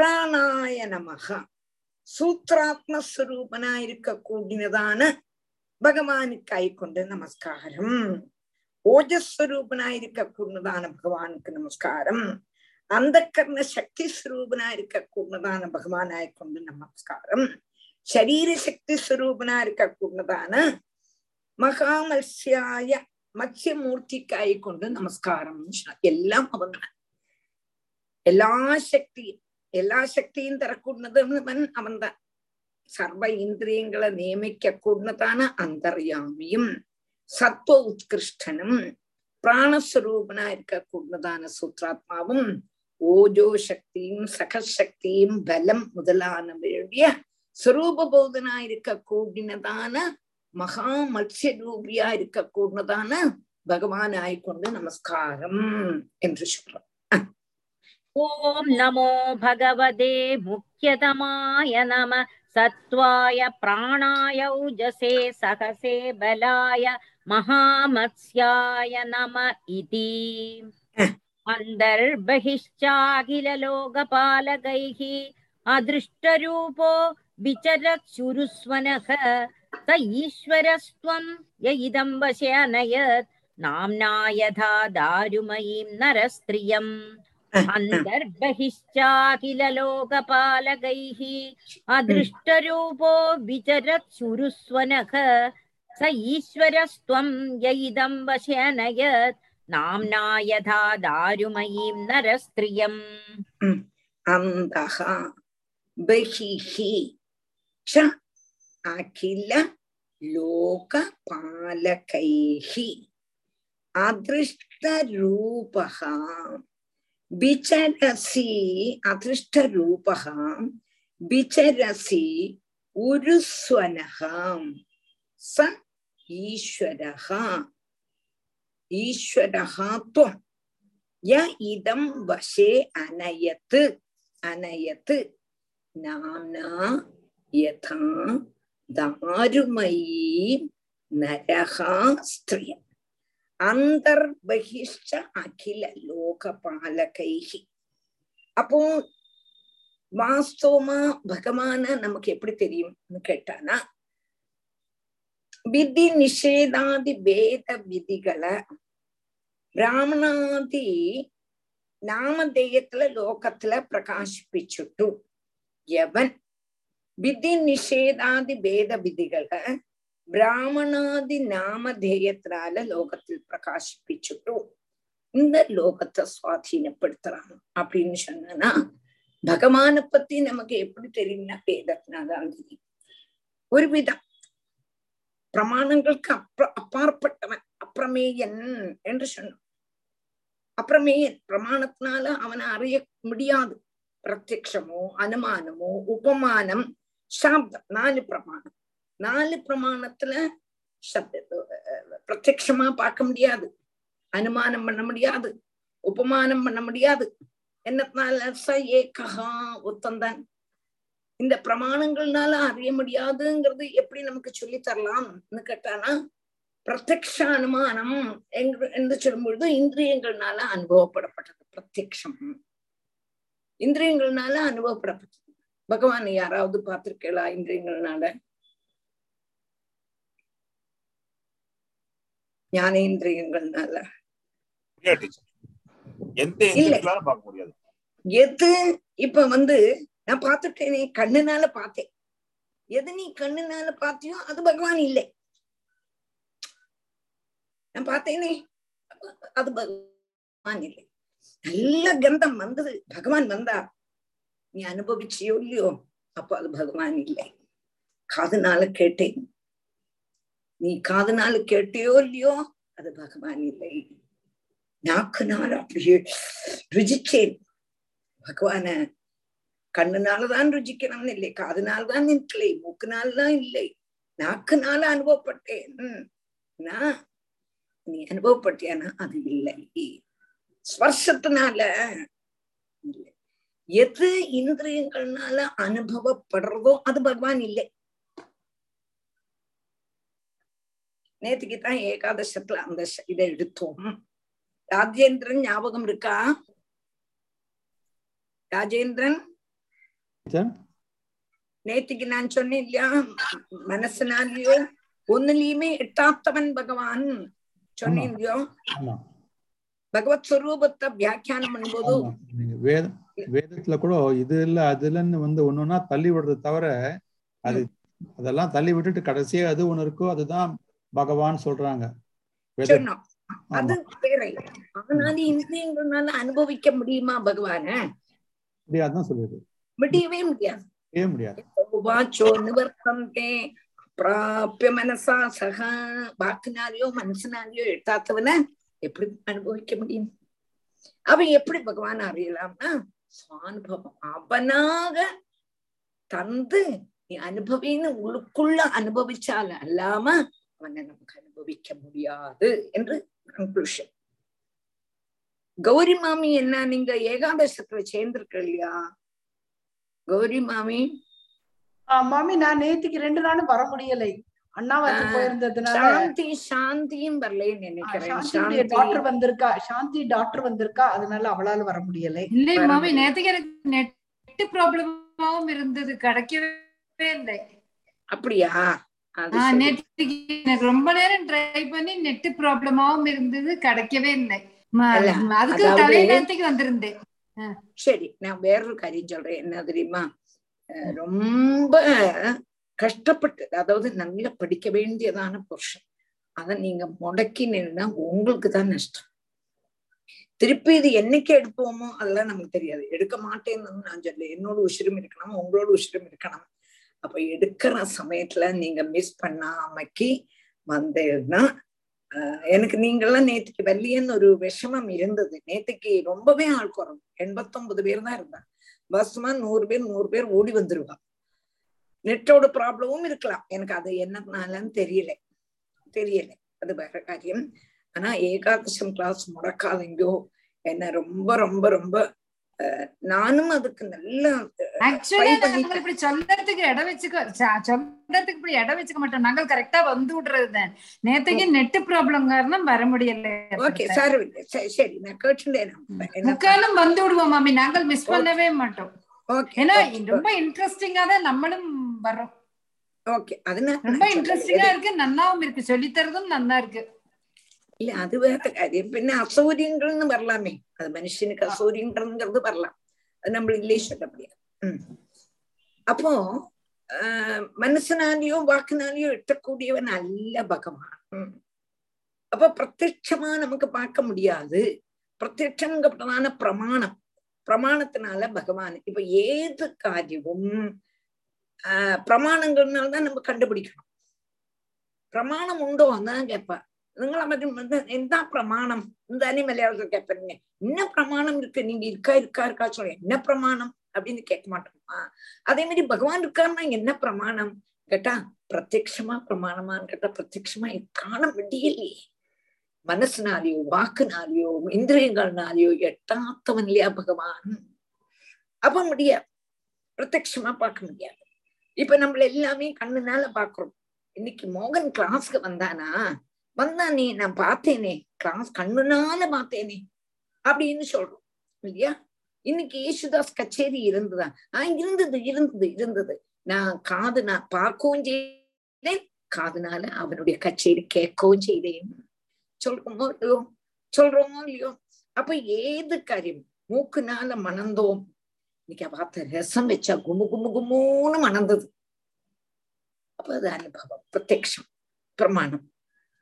பிராணாய நமக சூத்ராத்மஸ்வரூபனாயிருக்க கூடினதான பகவானுக்காய்கொண்டு நமஸ்காரம். ஓஜஸ்வரூபனாயிருக்க கூடினதான பகவானுக்கு நமஸ்காரம். அந்த கர்ண சக்தி ஸ்வரூபனாயிருக்க கூடினதான பகவானாய்கொண்டு நமஸ்காரம் ശരീര ശക്തി സ്വരൂപനായിരിക്ക കൂടതാണ് മഹാമത്സ്യായ മത്സ്യമൂർത്തിക്കായിക്കൊണ്ട് നമസ്കാരം എല്ലാം അവനാണ് എല്ലാ ശക്തിയും എല്ലാ ശക്തിയും തരക്കൂടുന്നത് അവൻ അവൻതാൻ സർവ ഇന്ദ്രിയങ്ങളെ നിയമിക്കൂടുന്നതാണ് അന്തർയാമിയും സത്വ ഉത്കൃഷ്ടനും ஓஜோ சக்தியும் சகசக்தியும் பலம் முதலானவையுடைய சுரூப போதனா இருக்க கூடினதான மகா மத்ய ரூபியா இருக்க கூடினதான பகவான் ஆய்கொண்டு நமஸ்காரம் என்று சொல்றோம். ஓம் நமோ பகவதே முக்கியதமாய நம. சத்வாய பிராணாய உஜசே சகசே பலாய மகாமத்ஸ்யாய நம இதி. अन्तर्बहिश्चाखिललोकपालकैः अदृष्टरूपो विचरत्सुरुस्वनः स ईश्वरस्त्वं य इदं वशे अनयत् नाम्ना यथा दारुमयीं नरस्त्रियम् अन्तर्बहिश्चाखिललोकपालकैः अदृष्टरूपो विचरत्सुरुस्वनः स ईश्वरस्त्वं य इदं वशे अनयत् नाम्ना यथा दारुमयीं नरस्त्रियम् अन्तः बहिः च अखिल लोकपालकैः अदृष्टरूपः विचरसि अदृष्टरूपः विचरसि उरुस्वनः स ईश्वरः ஈஸ்வரஹா துவம் ய இதம் வசே அனயத்து. அனயத்து. நாம்னா யதா தாருமயீ நரகா ஸ்திரிய. அந்தர்பகிஷ்ட அகில லோகபாலகைகி அப்போ வாஸ்தவமா பகவான நமக்கு எப்படி தெரியும்னு கேட்டானா விதி நிஷேதாதி வேத விதிகளை பிராமணாதி நாமதேயத்துல லோகத்துல பிரகாசிப்பிச்சுட்டு எவன்? விதி நிஷேதாதி பேத விதிகளை பிராமணாதி நாமதேயத்தினால லோகத்தில் பிரகாசிப்பிச்சுட்டு இந்த லோகத்தை சுவாதீனப்படுத்துறான் அப்படின்னு சொன்னா பகவான பத்தி நமக்கு எப்படி தெரியும்னா வேதத்தினாதான் தெரியும் ஒரு விதம் பிரமாணங்களுக்கு அப்ர அப்பாற்பட்டவன். அப்பிரமேயன் என்று சொன்னான். அப்பிரமேயன் பிரமாணத்தினால அவனை அறிய முடியாது. பிரத்யக்ஷமோ அனுமானமோ உபமானம் சாப்தம் நாலு பிரமாணம். நாலு பிரமாணத்துல சப்த பிரத்யமா பார்க்க முடியாது. அனுமானம் பண்ண முடியாது. உபமானம் பண்ண முடியாது. என்னத்தினால? ச ஏகா ஒத்தந்தான் இந்த பிரமாணங்கள்னால அறிய முடியாதுங்கிறது எப்படி நமக்கு சொல்லி தரலாம்னு கேட்டானா பிரத்யக்ஷ அனுமானம் என்று சொல்லும்பொழுது இந்திரியங்கள்னால அனுபவப்படப்பட்டது. பிரத்யக்ஷம். இந்திரியங்கள்னால அனுபவப்படப்பட்டது. பகவான் யாராவது பார்த்திருக்கலா இந்திரியங்கள்னால? ஞானேந்திரியங்கள்னால எது? இப்ப வந்து நான் பார்த்துட்டேனே கண்ணுனால பார்த்தேன். எது நீ கண்ணுனால பார்த்தியோ அது பகவான் இல்லை. நான் பார்த்தேனே. அது பகவான் இல்லை. நல்ல கந்தம் வந்தது. பகவான் வந்தா நீ அனுபவிச்சியோ இல்லையோ அப்போ அது பகவான் இல்லை. காதுனால கேட்டேன். நீ காதுனால கேட்டியோ இல்லையோ அது பகவான் இல்லை. நாக்குனால அப்படியே ருஜிச்சேன். பகவான கண்ணுனாலதான் ருஜிக்கணும்னு இல்லை. காதுனால்தான் நிற்கலை. மூக்குனால்தான் இல்லை. நாக்குனால அனுபவப்பட்டேன். நான் நீ அனுபவப்பட்டியானா அது இல்லை. ஸ்பர்சத்தினால இல்லை. எது இந்திரியங்கள்னால அனுபவப்படுறதோ அது பகவான் இல்லை. நேத்துக்கு தான் ஏகாதசத்துல அந்த இதை எடுத்தோம். ராஜேந்திரன் ஞாபகம் இருக்கா? ராஜேந்திரன்? நேத்திக்கு நான் சொன்னேன் இல்லையா? மனசுனாலயோ ஒன்னுலயுமே எட்டாத்தவன் பகவான். பகவத் ஸ்வரூபத்தை வியாக்கியானம் பண்ணும்போது வேதம் வேதத்துல கூட இது இல்ல அது இல்லைன்னு வந்து ஒன்னொன்னா தள்ளி விடுறது தவிர அது அதெல்லாம் தள்ளி விட்டுட்டு கடைசியா அது ஒண்ணு இருக்கோ அதுதான் பகவான் சொல்றாங்க. அது வேற. இந்திரியங்கள்னால அனுபவிக்க முடியுமா பகவான? முடியாதுதான் சொல்லுது முடியவே முடியாது. முடியாது. பிராபிய மனசா சக வாக்குனாலேயோ மனசுனாலேயோ எட்டாத்தவன எப்படி அனுபவிக்க முடியும்? அவன் எப்படி பகவான் அறியலாம்னா சுவானுபவம். அவனாக தந்து நீ அனுபவின்னு உள்ளுக்குள்ள அனுபவிச்சால அல்லாம அவனை நமக்கு அனுபவிக்க முடியாது என்று கன்க்ளூஷன் கௌரி மாமி என்ன நீங்க ஏகாதசத்துல சேர்ந்திருக்க இல்லையா? கௌரி மாமி மாமி நான் நேத்திக்கு ரெண்டு நாளும் வர முடியலை. அண்ணாவாத்து ஆ, போயிருந்ததுனால சாந்தி சாந்தியும் வரலன்னு நினைக்கிறேன். டாக்டர் வந்திருக்கா. சாந்தி டாக்டர் வந்திருக்கா. அதனால அவளால வர முடியலை. இல்லை மாமி நேத்துக்கு எனக்கு நெட் ப்ராப்ளமாவும் இருந்தது. கிடைக்கவே இல்லை. அப்படியா. நேற்றுக்கு எனக்கு ரொம்ப நேரம் ட்ரை பண்ணி நெட் ப்ராப்ளமாவும் இருந்தது. கிடைக்கவே இல்லை. அதுக்கு அதாவது- தலை நேரத்துக்கு வந்திருந்தேன். சரி நான் வேறொரு காரியம் சொல்றேன். என்ன தெரியுமா? ரொம்ப கஷ்டப்பட்டு அதாவது நல்லா படிக்க வேண்டியதான புருஷன் அதை நீங்க முடக்கினா உங்களுக்கு தான் நஷ்டம். திருப்பி இது என்னைக்கு எடுப்போமோ அதெல்லாம் நமக்கு தெரியாது. எடுக்க மாட்டேன்னு நான் சொல்ல என்னோட உசிரம் இருக்கணும் உங்களோட உசிரம் இருக்கணும். அப்ப எடுக்கிற சமயத்துல நீங்க மிஸ் பண்ணாமக்கி வந்தேன்னா ஆஹ் எனக்கு நீங்கெல்லாம் நேத்துக்கு வெள்ளியன்னு ஒரு விஷமம் இருந்தது. நேத்துக்கு ரொம்பவே ஆள் குறவு. எண்பத்தொன்பது பேர் தான் இருந்தாங்க. பஸ்மா நூறு பேர் நூறு பேர் ஓடி வந்துருவா. நெட்டோட ப்ராப்ளமும் இருக்கலாம். எனக்கு அது என்னனாலன்னு தெரியல. தெரியல. அது வேற காரியம். ஆனா ஏகாதசம் கிளாஸ் முடக்காதீங்கோ. என்ன ரொம்ப ரொம்ப ரொம்ப நானும் அதுக்கு நல்ல ஆக்சுவலா நாங்கள் இப்படி சொல்லறதுக்கு இடம் வச்சுக்க சொல்றதுக்கு இப்படி இடம் வச்சுக்க மாட்டோம். நாங்கள் கரெக்டா வந்து விடுறதுதான் நேத்துக்கு நெட் ப்ராப்ளம் காரணம் வர முடியல. Okay sir. சரி நான் கேட்டுட்டேன் முக்காலும் வந்து விடுவோம் மாமி. நாங்கள் மிஸ் பண்ணவே மாட்டோம். ஏன்னா ரொம்ப இன்ட்ரெஸ்டிங்கா தான் நம்மளும் வர்றோம். ஓகே அது ரொம்ப இன்ட்ரெஸ்டிங்கா இருக்கு நன்னாவும் இருக்கு. சொல்லித்தரதும் நன்னா இருக்கு. ഇല്ല അത് വേറെ കാര്യം. പിന്നെ അസൗര്യങ്ങൾ എന്ന് പറലാമേ അത് മനുഷ്യനുക്ക് അസൗര്യങ്ങൾ പറലാം അത് നമ്മൾ ഇംഗ്ലീഷിലൊക്കെ പറയാം. അപ്പോ മനസ്സിനാലെയോ വാക്കിനാലെയോ ഇട്ടക്കൂടിയവൻ അല്ല ഭഗവാൻ அப்ப பிரத்யட்சமா நமக்கு பார்க்க முடியாது பிரத்யட்சம்ங்கிறதான பிரமாணம் பிரமாணத்தினால பகவான் இப்ப ஏது காரியமும் ஆஹ் பிரமாணங்கள்னால்தான் நம்ம கண்டுபிடிக்கணும் பிரமாணம் உண்டோ அதான் கேட்பா നിങ്ങളെ മറ്റു എന്താ പ്രമാണം? എന്താனே மலையாளத்தில் கேட்பீங்க என்ன பிரமாணம் இருக்கு நீங்க இருக்கா இருக்கா இருக்கா சொல்ல என்ன பிரமாணம் அப்படின்னு கேட்க மாட்டோமா அதே மாதிரி பகவான் இருக்காருன்னா என்ன பிரமாணம் கேட்டா பிரத்யமா பிரமாணமான்னு கேட்டா பிரத்யமா காண முடியலையே மனசுனாலேயோ வாக்குனாலேயோ இந்திரியங்கள்னாலேயோ எட்டாத்தவன் இல்லையா பகவான் அப்ப முடியாது பிரத்யமா பார்க்க முடியாது இப்ப நம்மள எல்லாமே கண்ணுனால பாக்குறோம் இன்னைக்கு மோகன் கிளாஸ்க்கு வந்தானா வந்தானே நான் பார்த்தேனே கிராஸ் கண்ணுனால பார்த்தேனே அப்படின்னு சொல்றோம். இல்லையா? இன்னைக்கு யேசுதாஸ் கச்சேரி இருந்ததா ஆஹ் இருந்தது இருந்தது இருந்தது நான் காது நான் பார்க்கவும் செய்தேன் காதுனால அவனுடைய கச்சேரி கேட்கவும் செய்தேன் சொல்றோமோ இல்லையோ சொல்றோமோ இல்லையோ அப்ப ஏது காரியம் மூக்குனால மணந்தோம் இன்னைக்கு பார்த்த ரசம் வச்சா குமு குமு குமுன்னு மணந்தது அப்ப அது அனுபவம் பிரத்யக்ஷம் பிரமாணம்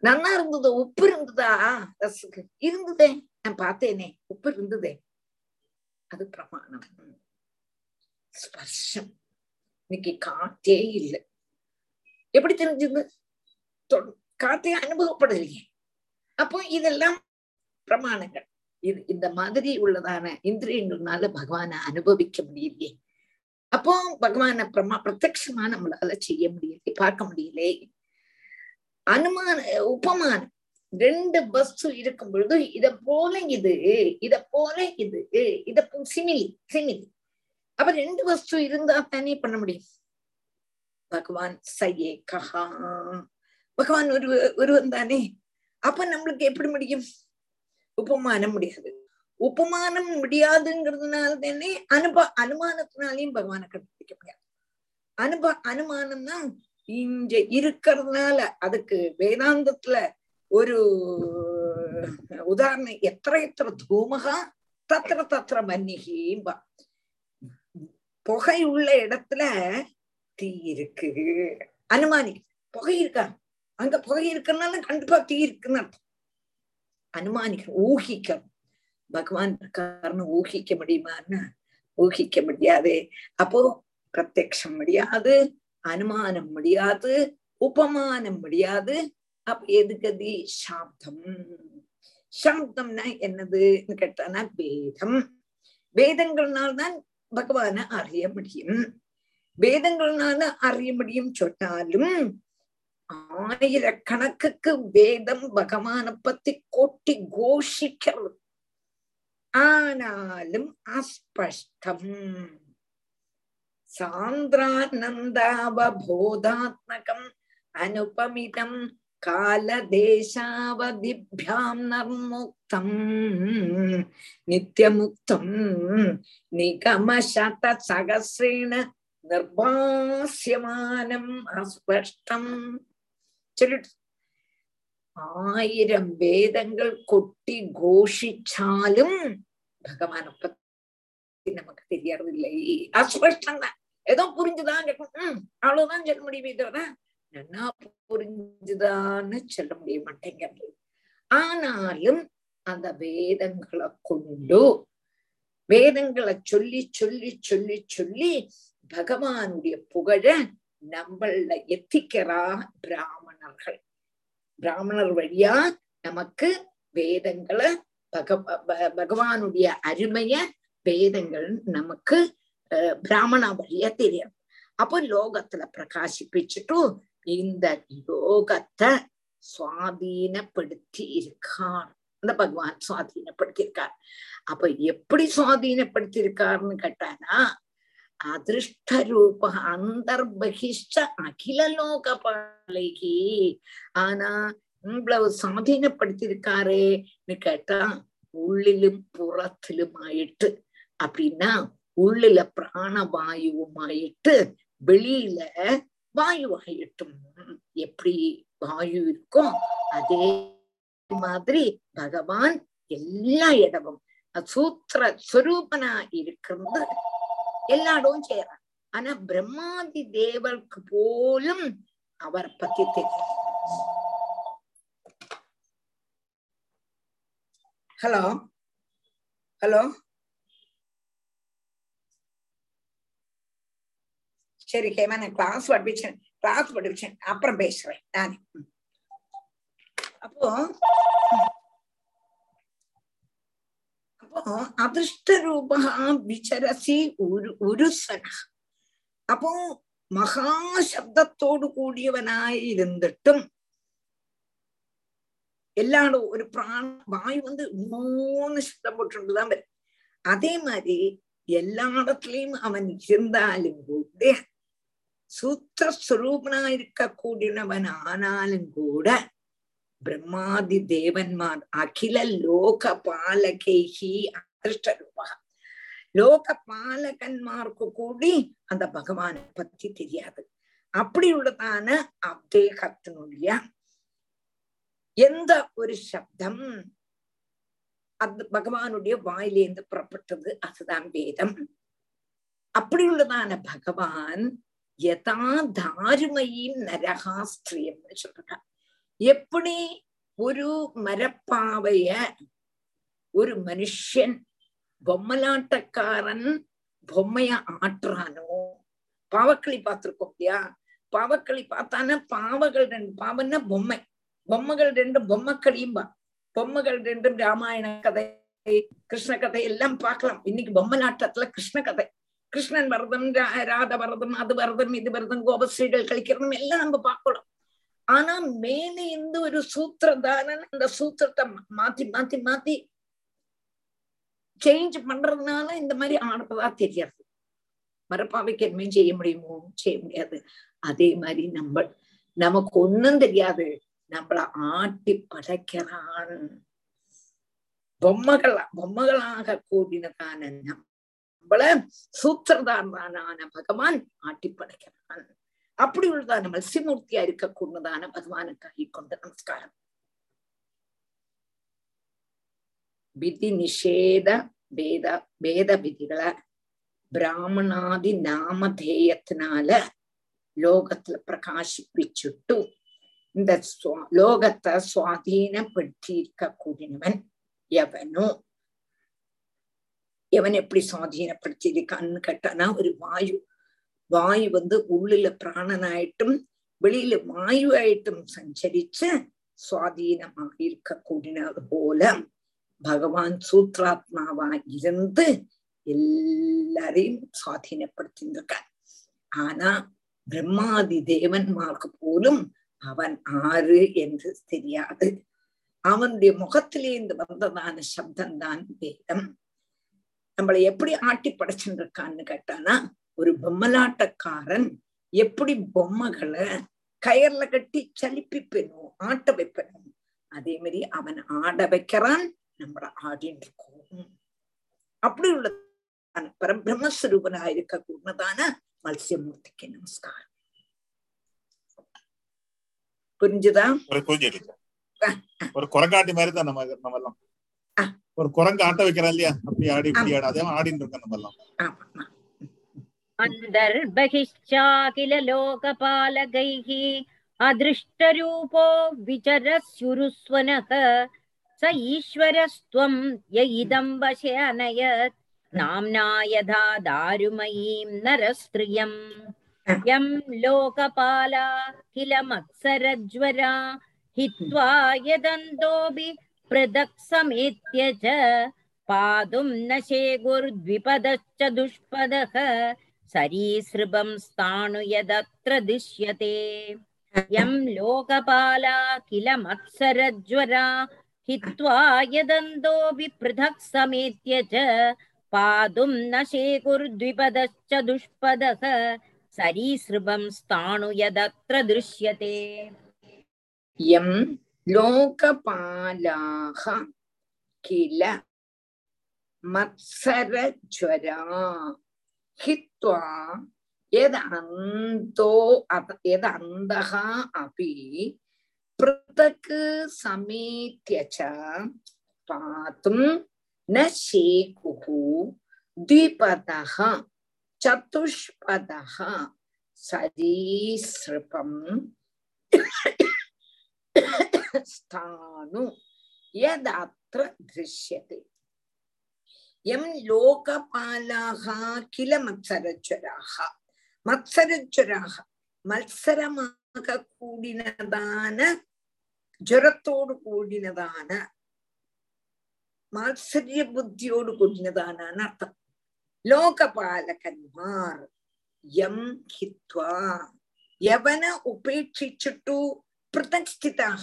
நன்னா இருந்ததோ உப்பு இருந்ததா? ரசுக்கு இருந்ததே. நான் பார்த்தேனே உப்பு இருந்ததே. அது பிரமாணம். ஸ்பர்ஷம். இன்னைக்கு காற்றே இல்லை. எப்படி தெரிஞ்சது தொ- காத்தே அனுபவப்படலையே. அப்போ இதெல்லாம் பிரமாணங்கள். இது இந்த மாதிரி உள்ளதான இந்திரியங்கள்னால பகவான அனுபவிக்க முடியலையே. அப்போ பகவான பிரமா பிரத்யமா நம்மளால செய்ய முடியலையே பார்க்க முடியலையே அனுமான உபமானம் ரெண்டு பஸ் இருக்கும் பொழுது இத போல இது இத போல இது இத சிமிலி சிமிலி. அப்ப ரெண்டு வஸ்து இருந்தா தானே பண்ண முடியும்? பகவான் சையே கஹா. பகவான் ஒரு ஒருவன் தானே? அப்ப நம்மளுக்கு எப்படி முடியும்? உபமானம் முடியாது. உபமானம் முடியாதுங்கிறதுனால தானே அனுப அனுமானத்தினாலையும் பகவானை கண்டுபிடிக்க முடியாது. அனுப அனுமானம்னா இங்க இருக்கிறதுனால அதுக்கு வேதாந்தத்துல ஒரு உதாரணம் எத்த எத்த தூமகா தத்திர தத்திர மன்னிகிம்பா. புகை உள்ள இடத்துல தீ இருக்கு. அனுமானிக்க புகை இருக்கா? அங்க புகை இருக்குன்னால கண்டிப்பா தீ இருக்குன்னு அர்த்தம். அனுமானிக்கணும் பகவான் இருக்காருன்னு ஊகிக்க முடியுமான்னு? ஊகிக்க முடியாது. அப்போ பிரத்யக்ஷம் முடியாது. அனுமானம் முடியாது உபமானம் முடியாது. அப்ப எதுக்கதி சாப்தம் சாப்தம்னா என்னதுன்னு கேட்டானா வேதம் வேதங்கள்னால்தான் பகவான அறிய முடியும். வேதங்கள்னால அறிய முடியும் சொன்னாலும் ஆயிரக்கணக்குக்கு வேதம் பகவான பத்தி கொட்டி கோஷிக்கிறது ஆனாலும் அஸ்பஷ்டம். சாந்திரானந்தாவபோதாத்மகம் அனுபமிதம் காலதேசாவதிபியாம் நர்முக்தம் நித்தியமுக்தம் நிகமசத சகசிரேண நிர்பாசியமானம் அஸ்பஷ்டம் சொல்லிட்டு ஆயிரம் வேதங்கள் கொட்டி கோஷிச்சாலும் பகவானை பத்தி நமக்கு தெரியறதில்லை அஸ்பஷ்டம் தான் ஏதோ புரிஞ்சுதான் கேட்கணும். உம் அவ்வளவுதான் சொல்ல முடியுமே தவிர நன்னா புரிஞ்சுதான்னு சொல்ல முடிய மாட்டேங்கிறது ஆனாலும் அந்த வேதங்களை கொண்டு வேதங்களை சொல்லி சொல்லி சொல்லி சொல்லி பகவானுடைய புகழ நம்மள எத்திக்கிறா பிராமணர்கள். பிராமணர் வழியா நமக்கு வேதங்களை பக பகவானுடைய அருமைய வேதங்கள் நமக்கு பிராமண வழியா தெரியும் அப்போ லோகத்துல பிரகாசிப்பிச்சுட்டு இந்த லோகத்தை சுவாதீனப்படுத்தி இருக்கார் அந்த பகவான் சுவாதீனப்படுத்தி இருக்கார் அப்ப எப்படி சுவாதீனப்படுத்தி இருக்காருன்னு கேட்டானா அதிருஷ்ட ரூப அந்தர்பகிஷ்ட அகில லோக பாலகி ஆனா இவ்வளவு சுவாதீனப்படுத்திருக்காரேன்னு கேட்டா உள்ளிலும் புறத்திலும் ஆயிட்டு அப்படின்னா உள்ளில பிராணவாயுவுமாயிட்டு வெளியில வாயுவாயிட்டும். எப்படி வாயு இருக்கும்? அதே மாதிரி பகவான் எல்லா இடமும் சூத்திர ஸ்வரூபனா இருக்கிறது எல்லா இடமும் செய்யறான் ஆனா பிரம்மாதி தேவருக்கு போலும் அவர் பத்தி தெரியும் ஹலோ? ஹலோ? சரி ஹேமா நான் கிளாஸ் படிச்சேன் கிளாஸ் படிச்சேன் அப்புறம் பேசுறேன் நானே ம். அப்போ അപ്പോ അദൃഷ്ടരൂപ വിചരസി ഒരു ഒരു സന അപ്പോ മഹാശബ്ദത്തോടു കൂടിയവനായി ഇരുന്നിട്ടും எல்லாடும் ஒரு பிராண வாயு வந்து மூணு சத்தம் போட்டுதான் வரும் அதே மாதிரி எல்லா இடத்துலயும் அவன் இருந்தாலும் கூட சூத்திரஸ்வரூபனா இருக்கக்கூடியவன் ஆனாலும் கூட பிரம்மாதி தேவன்மார் அகில லோக பாலகேகி அதிருஷ்டரூபா. லோக பாலகன்மார்க்கு கூடி அந்த பகவானை பத்தி தெரியாது. அப்படி உள்ளதான அப்தேகத்தினுடைய எந்த ஒரு சப்தம் அந்த பகவானுடைய வாயிலேருந்து புறப்பட்டது அதுதான் வேதம். அப்படி உள்ளதான பகவான் யதா தாருமையும் நரகா ஸ்திரியம்னு சொல்றாங்க எப்படி ஒரு மரப்பாவைய ஒரு மனுஷன் பொம்மலாட்டக்காரன் பொம்மைய ஆட்டுறானோ பாவக்களி பார்த்திருக்கோம் இல்லையா பாவக்களி பார்த்தானா பாவகள் ரெண்டு பாவன்னா பொம்மை பொம்மைகள் ரெண்டு பொம்மைக்களியும்பா பொம்மைகள் ரெண்டும் ராமாயண கதை கிருஷ்ண கதை எல்லாம் பார்க்கலாம் இன்னைக்கு பொம்மலாட்டத்துல கிருஷ்ண கதை கிருஷ்ணன் வரதம் ரா- ராத வரதம் அது வரதம் இது வரதம் கோபஸ்ரீகள் கழிக்கிறதும் எல்லாம் நம்ம பார்க்கலாம் ஆனா மேலே இருந்து ஒரு சூத்திரதாரன் அந்த சூத்திரத்தை மாத்தி மாத்தி மாத்தி சேஞ்ச் பண்றதுனால இந்த மாதிரி ஆனதா தெரியாது மரப்பாவைக்கு என்ன செய்ய முடியுமோ செய்ய முடியாது அதே மாதிரி நம்ம நமக்கு ஒன்னும் தெரியாது நம்மள ஆட்டி படைக்கிறான் பொம்மைகள் பொம்மைகளாக கூடினதான நம்மள சூத்திரதாரனான பகவான் ஆட்டி படைக்கிறான் அப்படி உள்ளதான மத்ஸ்யமூர்த்தியா இருக்கக்கூடியதான பகவானுக்காகி கொண்டு நமஸ்காரம். விதி நிஷேத வேத வேத விதிகளை பிராமணாதி நாமதேயத்தினால லோகத்துல பிரகாசிப்பிச்சுட்டு இந்த லோகத்தை சுவாதீனப்படுத்தி இருக்க கூடினவன் எவனோ? எவன் எப்படி சுவாதீனப்படுத்தியிருக்கான்னு கேட்டானா? ஒரு வாயு. வாயு வந்து உள்ளில பிராணனாயிட்டும் வெளியில வாயு ஆயிட்டும் சஞ்சரிச்சு சுவாதீனமாக இருக்க கூடினது போல பகவான் சூத்ராத்மாவா இருந்து எல்லாரையும் சுவாதீனப்படுத்திருக்கார் ஆனா பிரம்மாதி தேவன்மார்க்கு போலும் அவன் ஆறு என்று தெரியாது. அவனுடைய முகத்திலிருந்து வந்ததான சப்தம்தான் வேதம். நம்மளை எப்படி ஆட்டி படைச்சுட்டு இருக்கான்னு கேட்டானா ஒரு பொம்மலாட்டக்காரன் எப்படி பொம்மைகளை கயர்ல கட்டி சலிப்பிப்பனும் ஆட்ட வைப்பனும் அதே மாதிரி அவன் ஆட வைக்கிறான் நம்மள ஆடின்னு இருக்கோம். அப்படி உள்ள பரபிரம்மஸ்வரூபனா இருக்க கூடதான மத்சியமூர்த்திக்கு நமஸ்காரம். புரிஞ்சுதா? ஒரு குரங்காட்டி மாதிரி தான் நம்ம நம்ம ஒரு குரங்கு ஆட்ட வைக்கிறா இல்லையா அப்படி ஆடி இப்படி ஆடி அதே ஆடின்னு இருக்கோம் நம்ம எல்லாம் अन्तर्बहिश्चाखिल लोकपालकैः अदृष्टरूपो विचरस्युरुस्वनः स ईश्वरस्त्वं य इदं वशे अनयत् नाम्ना यथा दारुमयीं नरस्त्रियम् यं लोकपाला किल मत्सरज्वरा हित्वा यदन्तोऽपि पृथक् समेत्य च पातुं न शेगुर्द्विपदश्च दुष्पदः सरीसृपं स्थाणु यदत्र दृश्यते यं लोकपाला किल मत्सरज्वरा हित्वा यदन्तोऽपि पृथक् समेत्य च पातुं न शेकुर्द्विपदश्च दुष्पदः सरीसृपं स्थाणु यदत्र दृश्यते यं लोकपालाः किल मत्सरज्वरा हित्वा यदन्तो यदन्तः अपि पृथक् समेत्य च पातुं न शेकुः द्विपदः चतुष्पदः सरीसृपम् ஸ்தானு யதாத்திர திருஷ்யத்தை எம் லோகபாலாக கில மத்சரச்சுராக மத்சரச்சுராக மத்சரமாக கூடினதான ஜரத்தோடு கூடினதான மாத்சரிய புத்தியோடு கூடினதான அர்த்தம் லோகபாலகன்மார் எம் ஹித்வா எவனை உபேட்சிச்சுட்டு பிருத்தக் ஸ்திதாக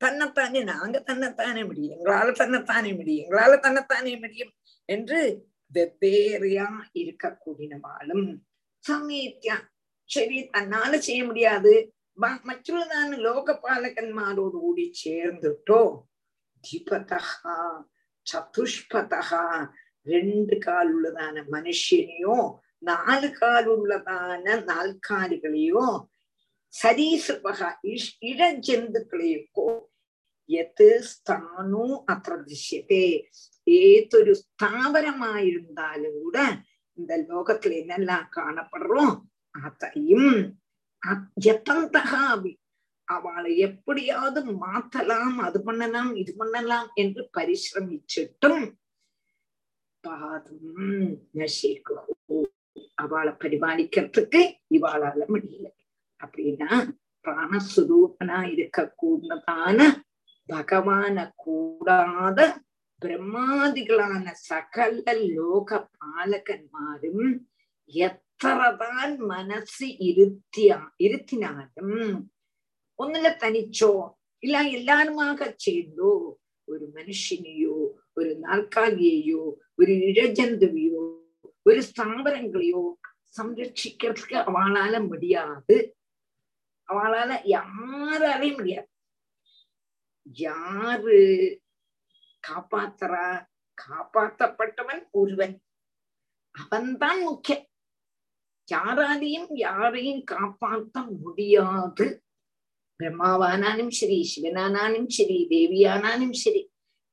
தன்னைத்தானே நாங்க தன்னைத்தானே முடியும். எங்களால தன்னைத்தானே முடியும். எங்களால தன்னைத்தானே முடியும் என்று வெவ்வேறையா இருக்க கூடினவாளும் சமீத்தியா சரி தன்னால செய்ய முடியாது. மற்றுள்ளதான லோக பாலகன்மாரோடு கூடி சேர்ந்துட்டோ. திபதா சதுஷ்பதா ரெண்டு கால் உள்ளதான மனுஷனையும் நாலு கால் உள்ளதான நாற்காலிகளையும் സരീസൃപഹ ഇഴജന്തുക്കളെയൊക്കെ യത് സ്ഥാനു അത്ര ദൃശ്യത്തെ ഏതൊരു സ്ഥാപനമായിരുന്നാലും കൂടെ இந்த லோகத்துல என்னெல்லாம் காணப்படுறோம் அதையும் எத்தந்தகாபி அவளை எப்படியாவது மாத்தலாம் அது பண்ணலாம் இது பண்ணலாம் என்று பரிசிரமிச்சிட்டும் பாதும் நசிக்கு அவளை பரிபாலிக்கிறதுக்கு இவாளால முடியல அப்படின்னா பிராணஸ்வரூபனா இருக்கக்கூடதான பகவான கூடாத பிரம்மாதிகளான சகல லோக பாலகன்மாரும் எத்ததான் மனசு இருத்தியா இருத்தினாலும் ஒன்னுல தனிச்சோ இல்ல எல்லாருமாக சேர்ந்தோ ஒரு மனுஷனையோ ஒரு நாற்காலியையோ ஒரு இழஜந்துவையோ ஒரு ஸ்தாபனங்களையோ സംരക്ഷിക്കർക്ക് അവളാല മുടിയാത് அவளால யாராலையும் முடியாது. யாரு காப்பாத்துறா? காப்பாத்தப்பட்டவன் ஒருவன். அவன்தான் முக்கியம். யாராலையும் யாரையும் காப்பாற்ற முடியாது. பிரம்மாவானாலும் சரி சிவனானாலும் சரி தேவியானாலும் சரி.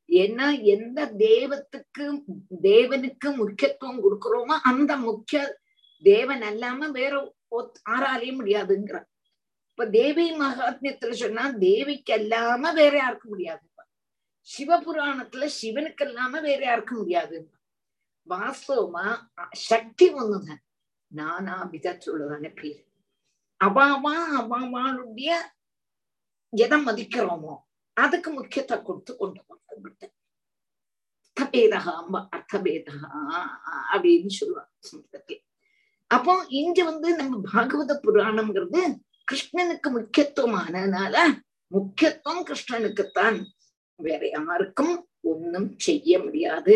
ஏன்னா எந்த தேவத்துக்கு தேவனுக்கு முக்கியத்துவம் கொடுக்கிறோமோ அந்த முக்கிய தேவன் அல்லாம வேற ஆறாலையும் முடியாதுங்கிறான். இப்ப தேவி மகாத்மியத்துல சொன்னா தேவிக்கு அல்லாம வேற யாருக்கும் முடியாது சிவபுராணத்துல சிவனுக்கு இல்லாம வேற யாருக்கும் முடியாது வாஸ்தவமா சக்தி ஒண்ணுதான் நானா விதத்துள்ளதான பேர் அவாவா அவாவாளுடைய எதை மதிக்கிறோமோ அதுக்கு முக்கியத்தை கொடுத்து கொண்டு போட்டு அர்த்தபேதகா அர்த்தபேதகா அப்படின்னு சொல்லுவாங்க சமஸ்கிருதத்தில் அப்போ இங்க வந்து நம்ம பாகவத புராணம்ங்கிறது கிருஷ்ணனுக்கு முக்கியத்துவமானதுனால முக்கியத்துவம் கிருஷ்ணனுக்குத்தான். வேற யாருக்கும் ஒன்னும் செய்ய முடியாது.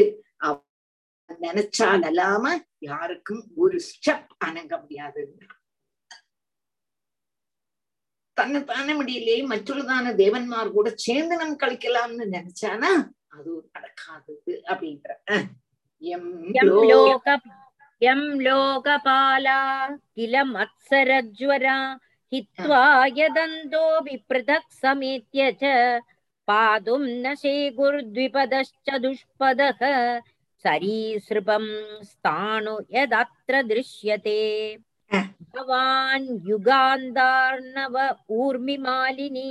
நினைச்சால் அல்லாம யாருக்கும் ஒரு ஸ்டெப் அணங்க முடியாது. தன்னை தானே முடியலையே மற்றொருதான தேவன்மார் கூட சேர்ந்து நம்ம கழிக்கலாம்னு நினைச்சானா அது நடக்காதது அப்படின்ற. எம் லோகபாலா கில மத்சரஜ்வரா यं लोकपाला किल मत्सरज्वरा हित्वा यदन्तो विपृथक् समेत्य च पातुं न शेकुर्द्विपदश्च दुष्पदः सरीसृपं स्थाणु यदत्र दृश्यते भवान् युगान्तार्णव ऊर्मिमालिनी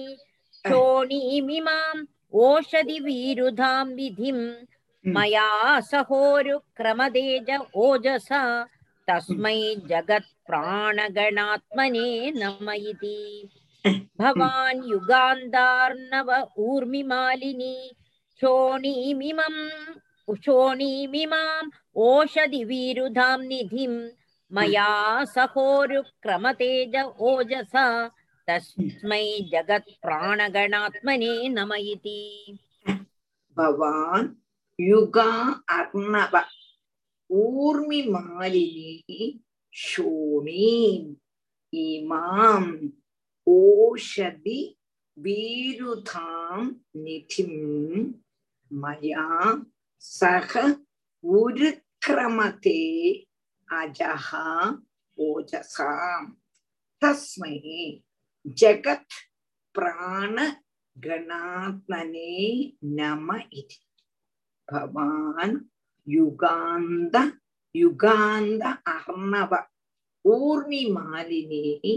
शोणीमिमाम् ओषधिवीरुधां विधिम् मया सहोरुक्रमदेज ओजसा तस्मै जगत्प्राणगणात्मने नम इति भवान् युगान्तार्णव ऊर्मिमालिनी शोणीमिमम् शोणीमिमाम् ओषधिवीरुधां निधिम् मया सहोरुक्रमतेज ओजसा तस्मै जगत्प्राणगणात्मने नम इति भवान् युगा अर्णव ஊர்மி மாலினி ஷோணீம் இமாம் ஓஷதி பீருதாம் நிதிம் மயா சக உருக்கிரமதே அஜஹா ஓஜசாம் தஸ்மை ஜகத் பிராண கணாத்மனே நம இது பவான் யுகாந்த யுகாந்த அர்ணவ ஊர்ணி மாலினி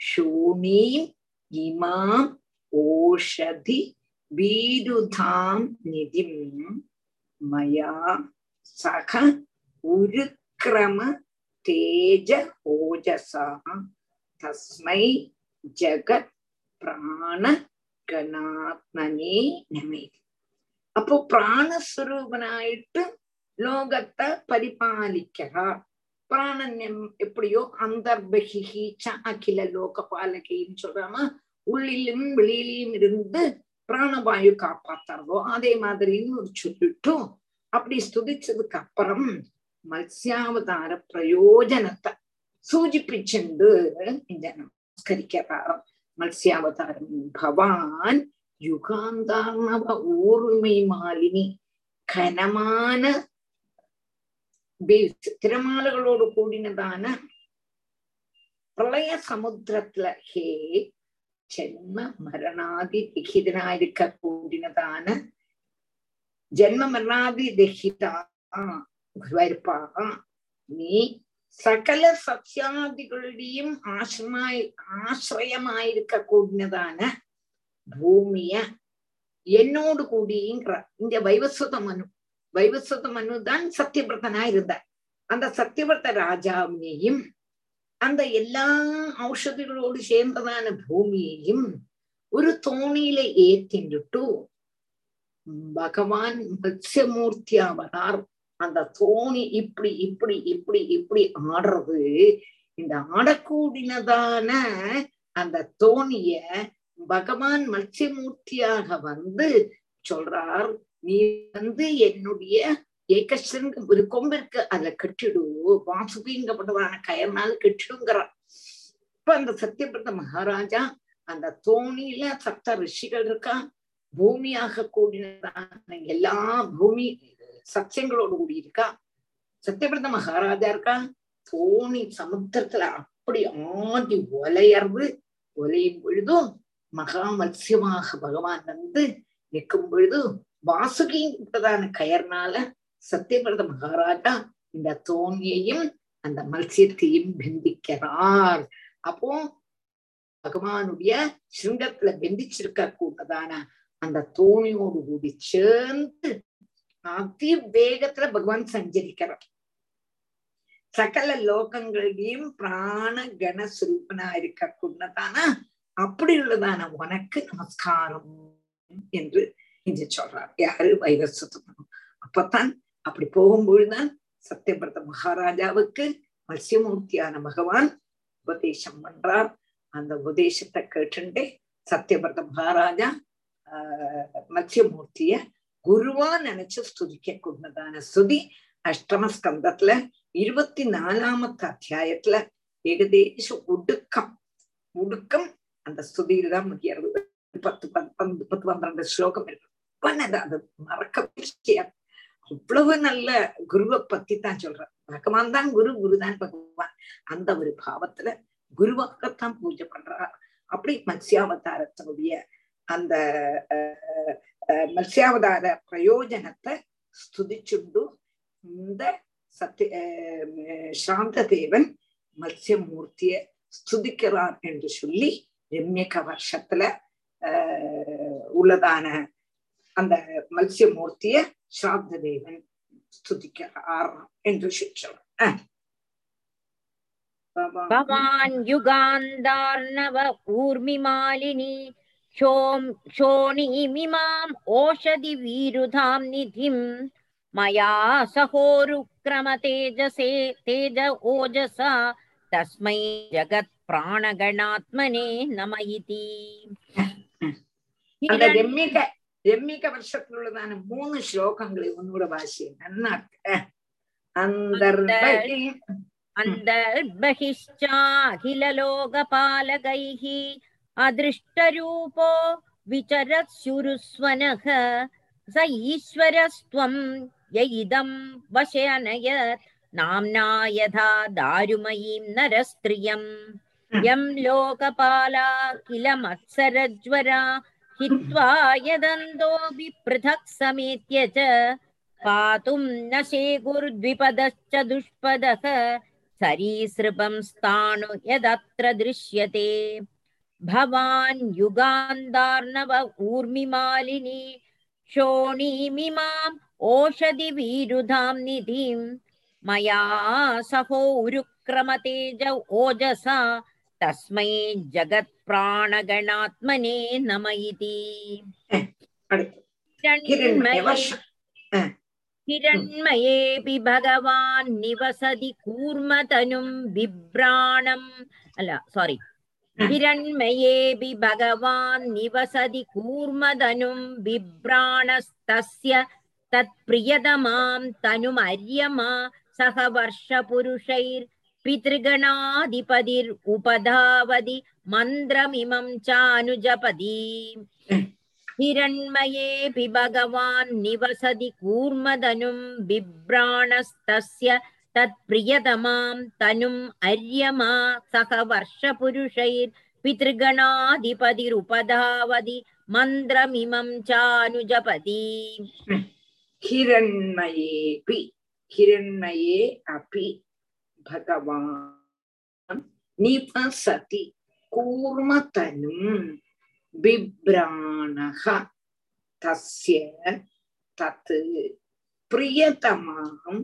ஷூணீம் இமாம் ஓஷதி பீருதாம் நிதிம் மயா சக உருக்கிரம தேஜ ஓஜசா தஸ்மை ஜகத் பிராண கணாத்மனே நமே அப்போ பிராணஸ்வரூபனாயிட்டு லோகத்தை பரிபாலிக்கிறார் பிராணன்யம் எப்படியோ அந்தர்பகி ச அகில லோக பாலகின்னு சொல்றாமா? உள்ளிலும் வெளியிலும் இருந்து பிராணவாயு காப்பாத்தாரோ அதே மாதிரின்னு ஒரு சொல்லிட்டும். அப்படி ஸ்துதிச்சதுக்கு அப்புறம் மத்ஸ்யாவதார பிரயோஜனத்தை சூச்சிப்பிச்சுண்டு இந்த நமஸ்கரிக்கிறாராம் மத்ஸ்யாவதாரம் பவான் யுகாந்தார்ணவ ஊர்மை மாலினி கனமான തിരമാലകളോട് കൂടിനതാണ് പ്രളയ സമുദ്രത്തില് ഹേ ജന്മ മരണാതി ദഹിതനായിരിക്ക കൂടിനതാണ് ജന്മ മരണാതി ദഹിത ഗുരുവായൂരപ്പ നീ സകല സസ്യാദികളുടെയും ആശ്രമായ ആശ്രയമായിരിക്ക കൂടിനതാണ് ഭൂമിയെ എന്നോട് കൂടി ഇന്റെ വൈവസ്വതം അനു வைவஸ்வத மனு தான் சத்தியபிரதனா இருந்தார். அந்த சத்தியபிரத ராஜாவினையும் அந்த எல்லா ஔஷதிகளோடு சேர்ந்ததான பூமியையும் ஒரு தோணியில ஏத்தின்ட்டு பகவான் மத்ஸ்யமூர்த்தியா அவதார் அந்த தோணி இப்படி இப்படி இப்படி இப்படி ஆடுறது இந்த ஆடக்கூடினதான அந்த தோணிய பகவான் மத்ஸ்யமூர்த்தியாக வந்து சொல்றார். நீ வந்து என்னுடைய ஏகஸ்டனுக்கு ஒரு கொம்பு இருக்கு அதுல கட்டிடு வாசுகிங்கப்படுவான கயர்னால கட்டிடுங்கிறான். இப்ப அந்த சத்தியபிரத மகாராஜா அந்த தோணியில சப்த ரிஷிகள் இருக்கா பூமியாக கூடினதான எல்லா பூமி சத்தியங்களோடு கூடி இருக்கா. சத்தியபிரத மகாராஜா இருக்கா? தோணி சமுத்திரத்துல அப்படி ஆடி ஒலையர்வு ஒலையும் பொழுதும் மகா மத்சியமாக பகவான் வந்து நிற்கும் பொழுது வாசுகின்றதான கயர்னால சத்தியபிரத மகாராஜா இந்த தோணியையும் அந்த மத்சியத்தையும் பிந்திக்கிறார் அப்போ பகவானுடைய சிங்கத்துல பந்திச்சிருக்க கூட்டதான அந்த தோணியோடு கூடி சேர்ந்து அதி வேகத்துல பகவான் சஞ்சரிக்கிறார். சகல லோகங்களையும் பிராண கணஸ்வரூபனா இருக்க கூடதான அப்படி உள்ளதான உனக்கு நமஸ்காரம் என்று என்று சொல்றார். யாரு வைவசத்துப்படும் அப்பத்தான் அப்படி போகும்பொழுதுதான் சத்தியபிரத மகாராஜாவுக்கு மத்யமூர்த்தியான பகவான் உபதேசம் பண்றார். அந்த உபதேசத்தை கேட்டுண்டே சத்தியபிரத மகாராஜா ஆஹ் மத்யமூர்த்திய குருவா நினைச்சு ஸ்துதிக்க கூடதான ஸ்துதி அஷ்டம ஸ்கந்தத்துல இருபத்தி நாலாமத்து அத்தியாயத்துல ஏகதேச ஒடுக்கம். ஒடுக்கம் அந்த ஸ்துதியில் முடியறது பத்து பத்து பத்து பன்னிரண்டு ஸ்லோகம் இருக்கு பண்ணது அது மறக்க முடியாது அவ்வளவு நல்ல குருவை பத்தி தான் சொல்றேன் பகவான் தான் குரு குருதான் பகவான் அந்த ஒரு பாவத்துல குருவாகத்தான் பூஜை பண்றா அப்படி மத்ஸ்யாவதாரத்தினுடைய அந்த மத்ஸ்யாவதார பிரயோஜனத்தை ஸ்துதிச்சுண்டு இந்த சத்திய சாந்ததேவன் மத்ஸ்யமூர்த்திய ஸ்துதிக்கிறான் என்று சொல்லி ரம்யக வருஷத்துல உள்ளதான அந்த மத்ஸ்யமூர்த்திய சாந்த தேவன் ஸ்துதிக்கிறார் என்று சொல்றார் भवान् युगान्दार्णव ऊर्मिमालिनी क्षोम् क्षोणीमिमाम् ओषधिवीरुधां निधिम् मया सहोरुक्रमतेजसे तेज ओजसा तस्मै जगत्प्राणगणात्मने नम इति அந்த ரம்மிக ரம்மிக வருஷத்திலுள்ளதான மூணு ஸ்லோகங்களை உன்னோட பாஷை நன்னா இருக்கு அந்தர்பகி अन्तर्बहिश्चाखिललोकपालकैः अदृष्टरूपो विचरत्स्युरुस्वनः स ईश्वरस्त्वं य इदं वशे अनयत् नाम्ना यथा दारुमयीं नरस्त्रियम् यं लोकपाला किल मत्सरज्वरा हित्वा यदन्तोऽपि पृथक् समेत्य च, पातुं न शेकुर्द्विपदश्च दुष्पदः, सरीसृपं स्थाणु यदत्र दृश्यते। भवान् युगान्दार्णव ऊर्मिमालिनी, शोणीमिमाम् ओषधिवीरुधां निधिं। मया सहो ओजसा तस्मै जगत्प्राणगणात्मने नम इति हिरण्मयेऽपि भगवान् निवसति कूर्मतनुं बिभ्राणम् अल सारी हिरण्मयेऽपि भगवान् निवसति कूर्मतनुं बिभ्राणस्तस्य तत्प्रियतमां तनुमर्यमा सह वर्षपुरुषैर् वर्षपुरुषैर्पितृगणाधिपतिरुपधावति मन्त्रमिमं चानुजपदी हिरण्मयेऽपि भगवान् निवसति कूर्मधनुं बिभ्राणस्तस्य तत्प्रियतमां तनुम् अर्यमा सह वर्षपुरुषैर्पितृगणाधिपतिरुपधावति मन्त्रमिमं चानुजपति हिरण्मयेऽपि हिरण्मये अपि பகவான் நிபசதி கூர்மதனும் பிப்ராணக தஸ்ய தத்து பிரியதமாம்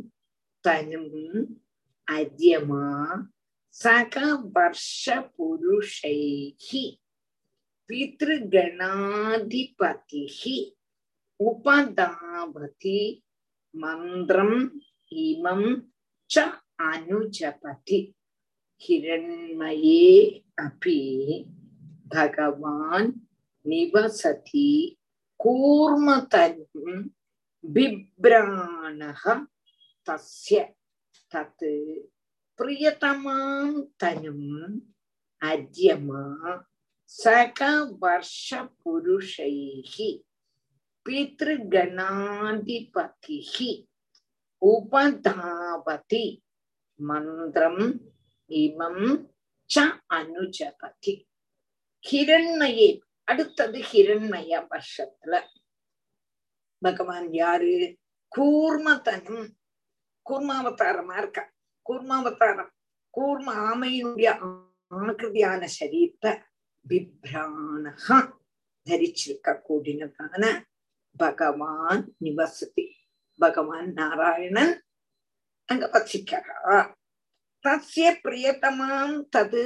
தனும் அரியமா சகவர்ஷபுருஷைः பிதகணாதிபதிः உபதாவதி மந்திரம் இமம் ச अनुजपति हिरण्मये अपि भगवान् निवसति कूर्मतनुं बिभ्राणः तस्य तत् प्रियतमां तनुम् अद्यमा सकवर्षपुरुषैः पितृगणाधिपतिः उपधावति மந்திரம் இமம் ச அனுஜபதி. ஹிரண்மயே அடுத்தது ஹிரண்மய வருஷத்துல பகவான் யாரு? கூர்மதனம். கூர்மாவதாரமா இருக்க? கூர்மாவதாரம். கூர்ம ஆமையுடைய ஆகிருதியான சரீரத்தை பிப்ராணக தரிச்சிருக்க கூடினதான பகவான் நிவசதி. பகவான் நாராயணன் அங்க வசிக்கிறா தசிய பிரியத்தமாம் தது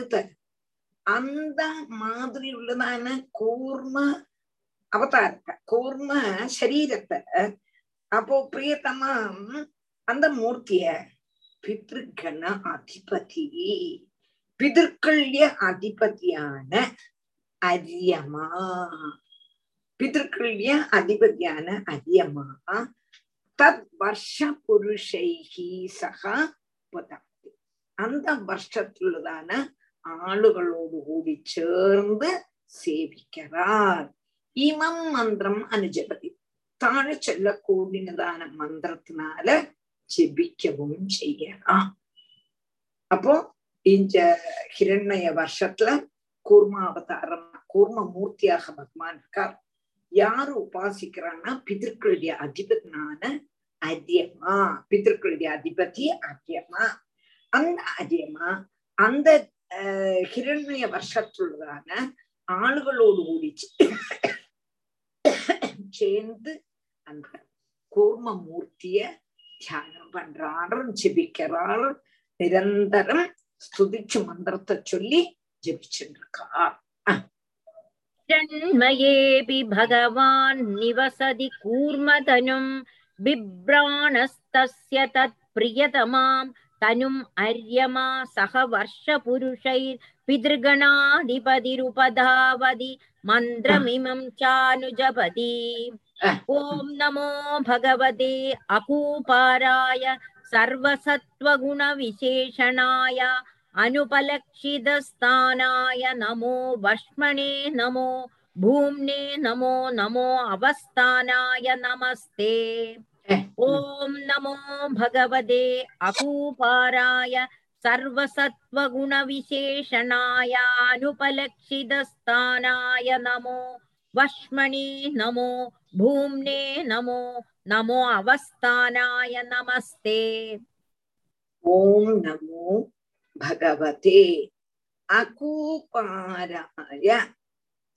அந்த மாதிரி உள்ளதான கூர்ம அவதாரத்தை கூர்ம சரீரத்தை அப்போ பிரியத்தமாம் அந்த மூர்த்திய பித்ருகண அதிபதி பிதற்கள்ய அதிபதியான அரியமா பிதற்கள்ய அதிபதியான அரியமா தத் வருஷ புருஷைகி சகா உபதாதி அந்த வருஷத்துள்ளதான ஆளுகளோடு கூடி சேர்ந்து சேவிக்கிறார் இமம் மந்திரம் அனுஜபதி தாழെ சொல்லக்கூடியதான மந்திரத்தினால ஜெபிக்கவும் செய்யலாம் அப்போ இந்த ஹிரண்மய வருஷத்துல கூர்மாவதாரம் கூர்ம மூர்த்தியாக பகவான் இருக்கார் யாரு உபாசிக்கிறான்னா பிதர்களுடைய அதிபதினான அரியமா பித்திருக்களுடைய அதிபதி அரியமா அந்த அரியமா அந்த ஹிரண்ய வருஷத்துள்ளதான ஆளுகளோடு கூடி சேர்ந்து அந்த கூர்ம மூர்த்திய தியானம் பண்றாரும் ஜபிக்கிறாரும் நிரந்தரம் ஸ்துதிச்சு மந்திரத்தை சொல்லி ஜபிச்சுருக்கார். ஜன்மயேபி பகவான் நிவசதி கூர்மதனும் बिभ्राणस्तस्य तत्प्रियतमां तनुम् अर्यमा सह वर्षपुरुषैर्पितृगणाधिपतिरुपधावति मन्त्रमिमं चानुजपति ॐ नमो भगवते अकूपाराय सर्वसत्त्वगुणविशेषणाय अनुपलक्षितस्थानाय नमो वष्मणे नमो भूम्ने नमो नमो अवस्थानाय नमस्ते ॐ नमो भगवते अपूपाराय सर्वसत्त्वगुणविशेषणायानुपलक्षितस्थानाय नमो वष्मणे नमो भूम्ने नमो नमो अवस्थानाय नमस्ते ॐ नमो भगवते अकूपाराय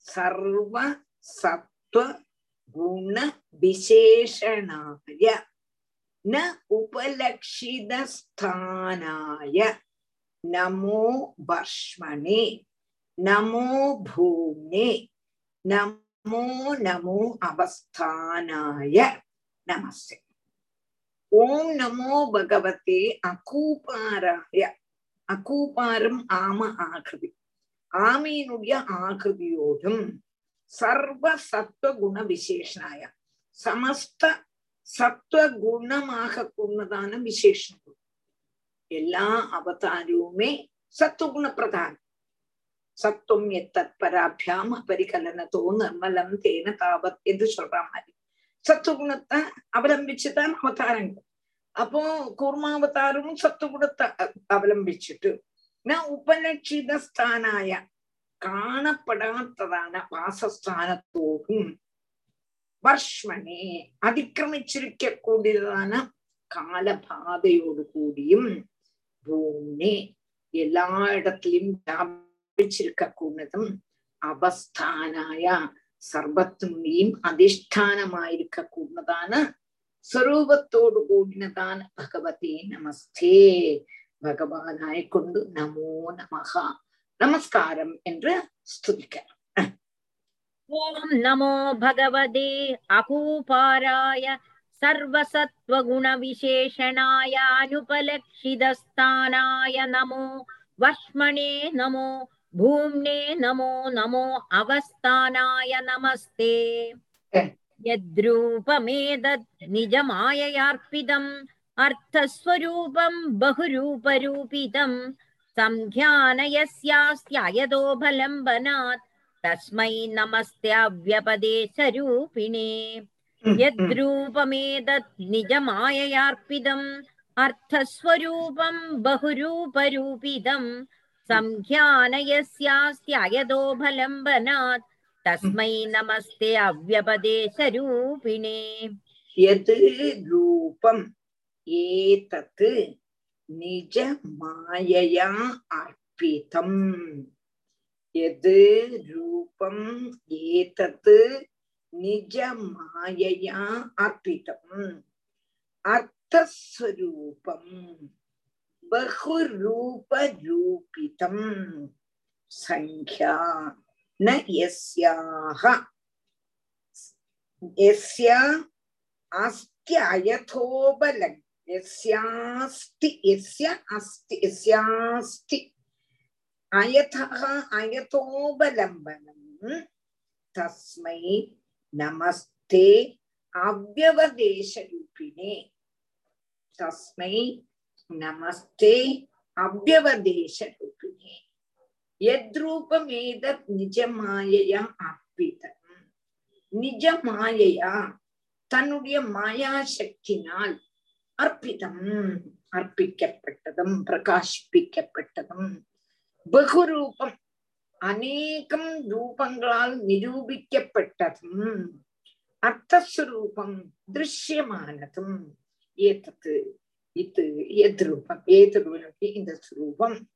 सर्वसत्त्व குண விசேஷனாய ந உபலக்ஷிதஸ்தானாய நமோ பஷ்மணே நமோ பூமே நமோ நமோ அவஸ்தானாய நமஸ்தே ஓம் நமோ பகவதே அகூபாராய அகூபாரம் ஆம ஆகிருதி ஆமையினுடைய ஆகிருதியோடும் சர்வ சத்துவ குண விசேஷனாய? சமஸ்த சத்துவ குணமாக கொண்டதான விசேஷங்கள். எல்லா அவதாரவுமே சத்துவகுண பிரதானம். சத்துவம் எத்தற்பராபியாம் பரிகலனத்தோ நிர்மலம் தேன தாபத் என்று சொல்ற மாதிரி. சத்துவகுணத்தை அவலம்பிச்சுதான் அவதாரங்கள். அப்போ கூர்மாவதாரமும் சத்துவகுணத்தை அவலம்பிச்சுட்டு நான் உபலட்சித ஸ்தானாய കാണപ്പെടാത്തതാണ് വാസസ്ഥാനത്തോടും വർഷ്മനെ അതിക്രമിച്ചിരിക്കൂടിയതാണ് കാലബാധയോട് കൂടിയും ഭൂമി എല്ലായിടത്തിലും വ്യാപിച്ചിരിക്കൂടുന്നതും അവസ്ഥാനായ സർവത്തിനെയും അധിഷ്ഠാനമായിരിക്കൂടുന്നതാണ് സ്വരൂപത്തോടു കൂടിനതാണ് ഭഗവതി നമസ്തേ ഭഗവാനായ കൊണ്ട് നമോ നമഃ நமஸ்காரம் என்று ஸ்துதிக்கிறார் ॐ नमो भगवते अकूपाराय सर्वसत्त्वगुणविशेषणाय अनुपलक्षितस्थानाय नमो वष्मणे नमो भूम्ने नमो नमो अवस्थानाय नमस्ते यद्रूपमेतत् निजमाययार्पितम् अर्थस्वरूपं बहुरूपरूपितम् संज्ञानयस्यास्त्ययतो बलम्बनात् तस्मै नमस्त्याव्यपदेशरूपिणे यद्रूपमेतत् निजमाययार्पितम् अर्थस्वरूपं बहुरूपरूपितम्। संज्ञानयस्यास्त्ययतो बलम्बनात् तस्मै नमस्ते अव्यपदेशरूपिणे यत् रूपम् एतत् நிஜ மாயையா அர்ப்பிதம் எது ரூபம் ஏதத்து நிஜ மாயையா அர்ப்பிதம் அர்த்தஸ்வரூபம் பகுரூபரூபிதம். சங்கியா ந எஸ்யாக எஸ்யா அஸ்தி அயதோபலக் यस्यास्ति यस्य अस्ति यस्यास्ति अयतः अयतोपलम्बनम् तस्मै नमस्ते अव्यवदेशरूपिणे तस्मै नमस्ते अव्यवदेशरूपिणे यद्रूपमेतत् निजमायया अर्पितम् நிஜ மாயையா தன்னுடைய மாயா சக்தினால் அர்ப்பிதம் அர்ப்பிக்கப்பட்டதும் பிரகாசிப்பிக்கப்பட்டதும். பகுரூபம் அநேகம் ரூபங்களால் நிரூபிக்கப்பட்டதும். அர்த்தஸ்வரூபம் திருஷ்யமானதும். ஏதத்து இது எது ரூபம் ஏது இந்த ஸ்வரூபம்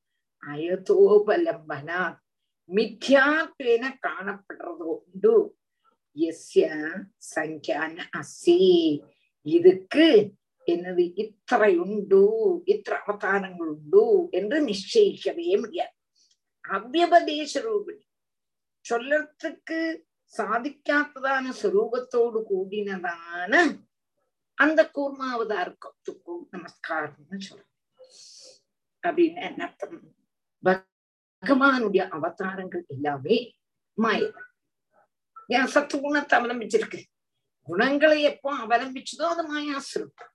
அயதோபலம்பனா மித்யாத்வேன காணப்படுறது உண்டு எஸ்ய சங்கியான அசி இதுக்கு என்னது? இத்தனை உண்டு இத்தனை அவதாரங்கள் உண்டு என்று நிச்சயிக்கவே முடியாது. அவ்யபதேச ரூபிணி சொல்லத்துக்கு சாதிக்காததான சுரூபத்தோடு கூடினதான அந்த கூர்மாவதாரத்துக்கும் நமஸ்காரம்னு சொல்றோம் அப்படின்னு என்ன அர்த்தம்? பகவானுடைய அவதாரங்கள் எல்லாமே மாயதான். ஏன் சத்து குணத்தை அவலம்பிச்சிருக்கு? குணங்களை எப்போ அவலம்பிச்சதோ அது மாயாசுரூபம்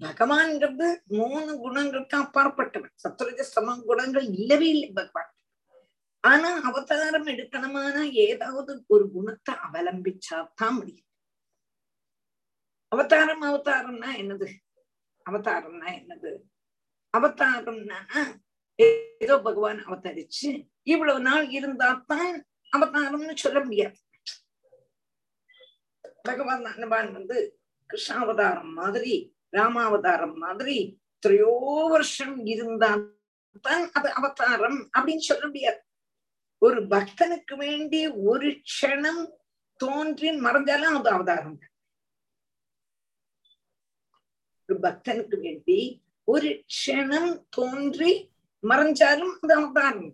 பகவான்ங்கிறது மூணு குணங்களுக்கு அப்பாற்பட்டவன் சத்துரஜ சம குணங்கள் இல்லவே இல்லை பகவான். ஆனா அவதாரம் எடுக்கணுமானா ஏதாவது ஒரு குணத்தை அவலம்பிச்சாதான் முடியும். அவதாரம் அவதாரம்னா என்னது? அவதாரம்னா என்னது? அவதாரம்னா ஏதோ பகவான் அவதரிச்சு இவ்வளவு நாள் இருந்தாத்தான் அவதாரம்னு சொல்ல முடியாது. பகவான் அன்பான் வந்து கிருஷ்ணாவதாரம் மாதிரி ராமாவதாரம் மாதிரி எத்தனையோ வருஷம் இருந்தால்தான் அது அவதாரம் அப்படின்னு சொல்ல முடியாது. ஒரு பக்தனுக்கு வேண்டி ஒரு க்ஷணம் தோன்றி மறைஞ்சாலும் அது அவதாரம். ஒரு பக்தனுக்கு வேண்டி ஒரு க்ஷணம் தோன்றி மறைஞ்சாலும் அது அவதாரம்.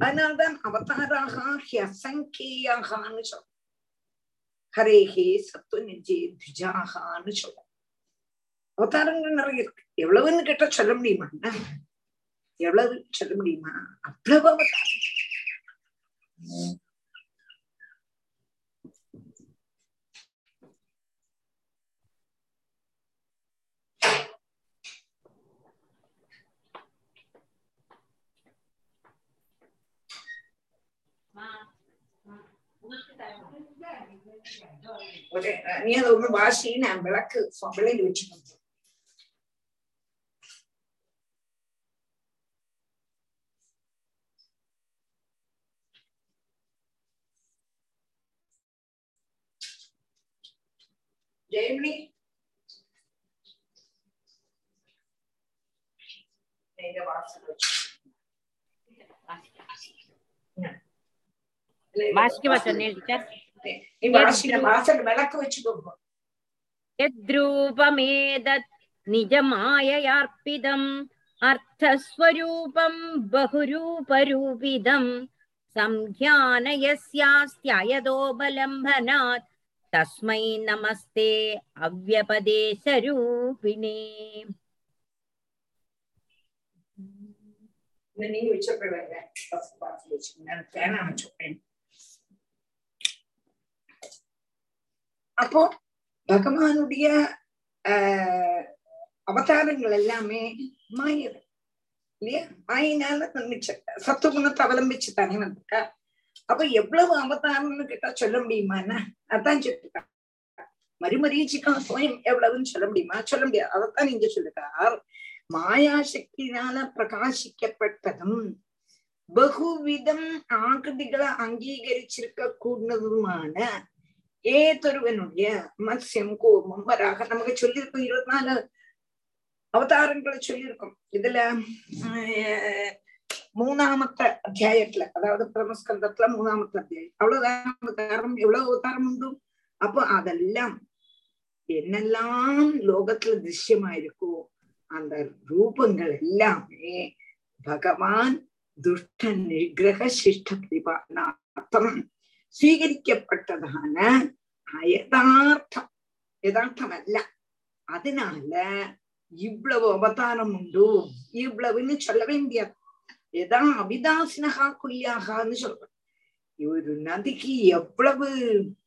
அதனால்தான் அவதாராக அசங்கேயாகான்னு சொல்ற ஹரேஹே சத்துவ நெஞ்சே துஜாகான்னு சொல்ற அவதாரங்கள் நிறைய இருக்கு. எவ்வளவுன்னு கேட்டா சொல்ல முடியுமா? எவ்வளவு சொல்ல முடியுமா? அவ்வளவு அவதாரம். ஒரு நீ அதை ஒண்ணு வாசி நான் விளக்கு விளையில வச்சுக்கணும் Germany. Neyle başlıyoruz? மாசிக்கு வச்சோன்னே டீச்சர் விளக்கு வச்சுக்கோ அர்த்தஸ்வரூபம் பகுரூபரூபிதம் சம்ஞானயஸ்யாஸ்த்யயதோபலம்பனாத் तस्मै नमस्ते अव्यपदेशरूपिणे நீங்க வச்சுருக்க வாசல் வச்சுக்கோங்க தேனா வச்சுருக்கேன் அப்போ பகவானுடைய ஆஹ் அவதாரங்கள் எல்லாமே மாயது இல்லையா மாயினால சத்துவகுணத்தை அவலம்பிச்சு தானே வந்திருக்கா அப்ப எவ்வளவு அவதாரம்னு கேட்டா சொல்ல முடியுமா என்ன? அதான் சொல்லிருக்கா மறுமரீச்சிக்கா சுயம் எவ்வளவுன்னு சொல்ல முடியுமா? சொல்ல முடியாது. அதைத்தான் இங்க சொல்லிருக்கார் மாயாசக்தினால பிரகாசிக்கப்பட்டதும் பகுவிதம் ஆகிருதிகளை அங்கீகரிச்சிருக்க கூடதுமான ஏதொருவனுடைய மத்ஸ்யம் கோபம் வராக. நமக்கு சொல்லியிருக்கோம் இருபத்தி நாலு அவதாரங்களை சொல்லியிருக்கோம். இதுல மூணாமத்த அத்தியாயத்துல அதாவது பிரமஸ்கந்தத்துல மூணாமத்த அத்தியாயம் அவ்வளவுதான் காரணம் எவ்வளவு அவதாரம் உண்டு அப்போ அதெல்லாம் என்னெல்லாம் லோகத்துல திருஷ்யமாயிருக்கோ அந்த ரூபங்கள் எல்லாமே பகவான் துஷ்ட நிகிரக சிஷ்ட பரிபாலனார்த்தம் സ്വീകരിക്കപ്പെട്ടതാണ്. യഥാർത്ഥം യഥാർത്ഥമല്ല. അതിനാല് ഇവ്വളവ് അവതാരമുണ്ടോ. ഇവ്വളവിന് ചൊല്ല വേണ്ടിയത് எதா அபிதாசினகா குல்யாகான்னு சொல்றேன் ஒரு நதிக்கு எவ்வளவு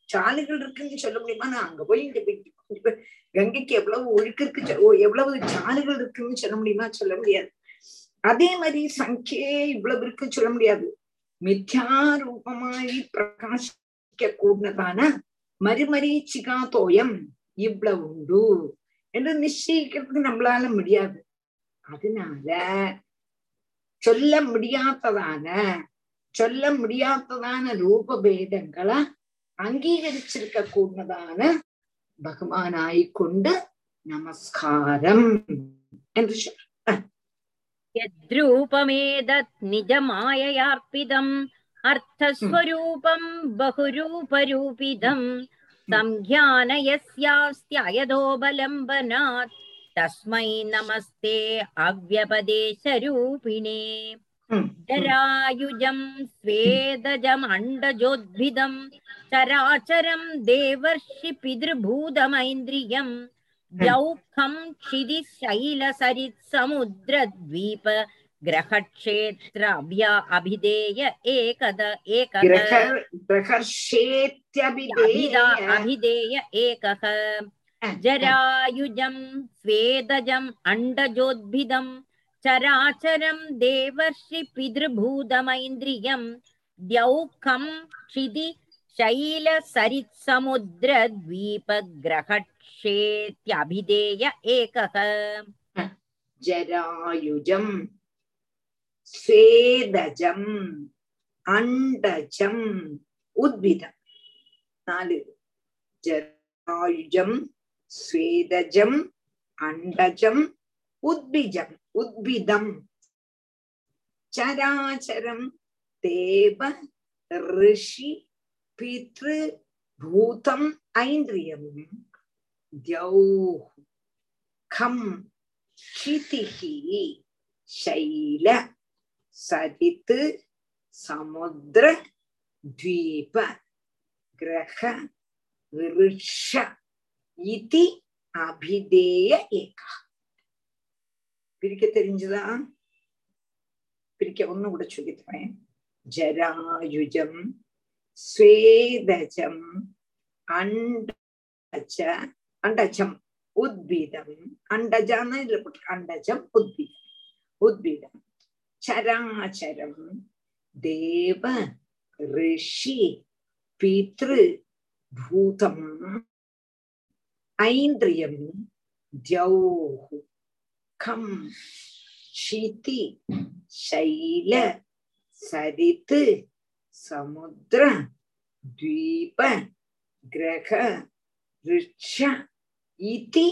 சாலைகள் இருக்குன்னு சொல்ல முடியுமா நான் அங்க போய் இங்க போய் கங்கைக்கு எவ்வளவு ஒழுக்கு இருக்கு எவ்வளவு சாலைகள் இருக்குன்னு சொல்ல முடியுமா சொல்ல முடியாது அதே மாதிரி சங்கே இவ்வளவு இருக்குன்னு சொல்ல முடியாது மித்யாரூபமாய் பிரகாசிக்க கூடதான மறுமரீச்சிகா தோயம் இவ்வளவு உண்டு என்று நிச்சயிக்கிறதுக்கு நம்மளால முடியாது அதனால சொல்ல முடியாததான சொல்ல முடியாததான ரூபபேதங்களை அங்கீகரிச்சிருக்க கூடதான பகவானாய் கொண்டு நமஸ்காரம் என்று சொல்ற யத்ரூபமேதத் நிஜமாயையார்ப்பிதம் அர்த்தஸ்வரூபம் பகுரூபரூபிதம் சம்ஞான யஸ்யாஸ்தியதோபலம்பனாத் तस्मै नमस्ते अव्यपदेशरूपिणे जरायुजं हम्म, हम्म। स्वेदजमण्डजोद्भिदं चराचरं देवर्षिपितृभूतमैन्द्रियं द्यौखं हम्म। क्षिदिशैलसरित्समुद्रद्वीप ग्रहक्षेत्र अभिधेय एकद एकद। ग्रहक्षेत्यभिधेय अभिधेय एकः। जरायुजं स्वेदजम् अण्डजोद्भिदं चराचरं देवर्षिपितृभूतमैन्द्रियं द्यौखं क्षिति शैलसरित्समुद्रद्वीपग्रहक्षेत्यभिधेय एकः जरायुजम् स्वेदजम् अण्डजम् उद्भिदम् नालु जरायुजम् ஸ்வேதஜம் அண்டஜம் உத்பிஜம் உத்பிதம். சராச்சரம் தேவ ரிஷி பித்ரு பூதம் ஐந்திரியம் தியௌஹ் கம் क्षितिः शैल सरित् समुद्र द्वीप ग्रह वृक्ष इति அபிதேய ஏகா பிரிக்க தெரிஞ்சுதா பிரிக்க ஒன்னு கூட சொல்லித்தரேன் ஜராயுஜம் ஸ்வேதஜம் அண்டஜ அண்டஜம் உத்பீதம் அண்டஜான்னு இதுல போட்டு அண்டஜம் உத்பீதம் உத்பீதம் சராச்சரம் தேவ ரிஷி பித்ரு பூதம் ஐந்திரியம் தியௌஹு கம் ஷிதி சைல சரித்து சமுத்திர தீப கிரக ரிஷ இதி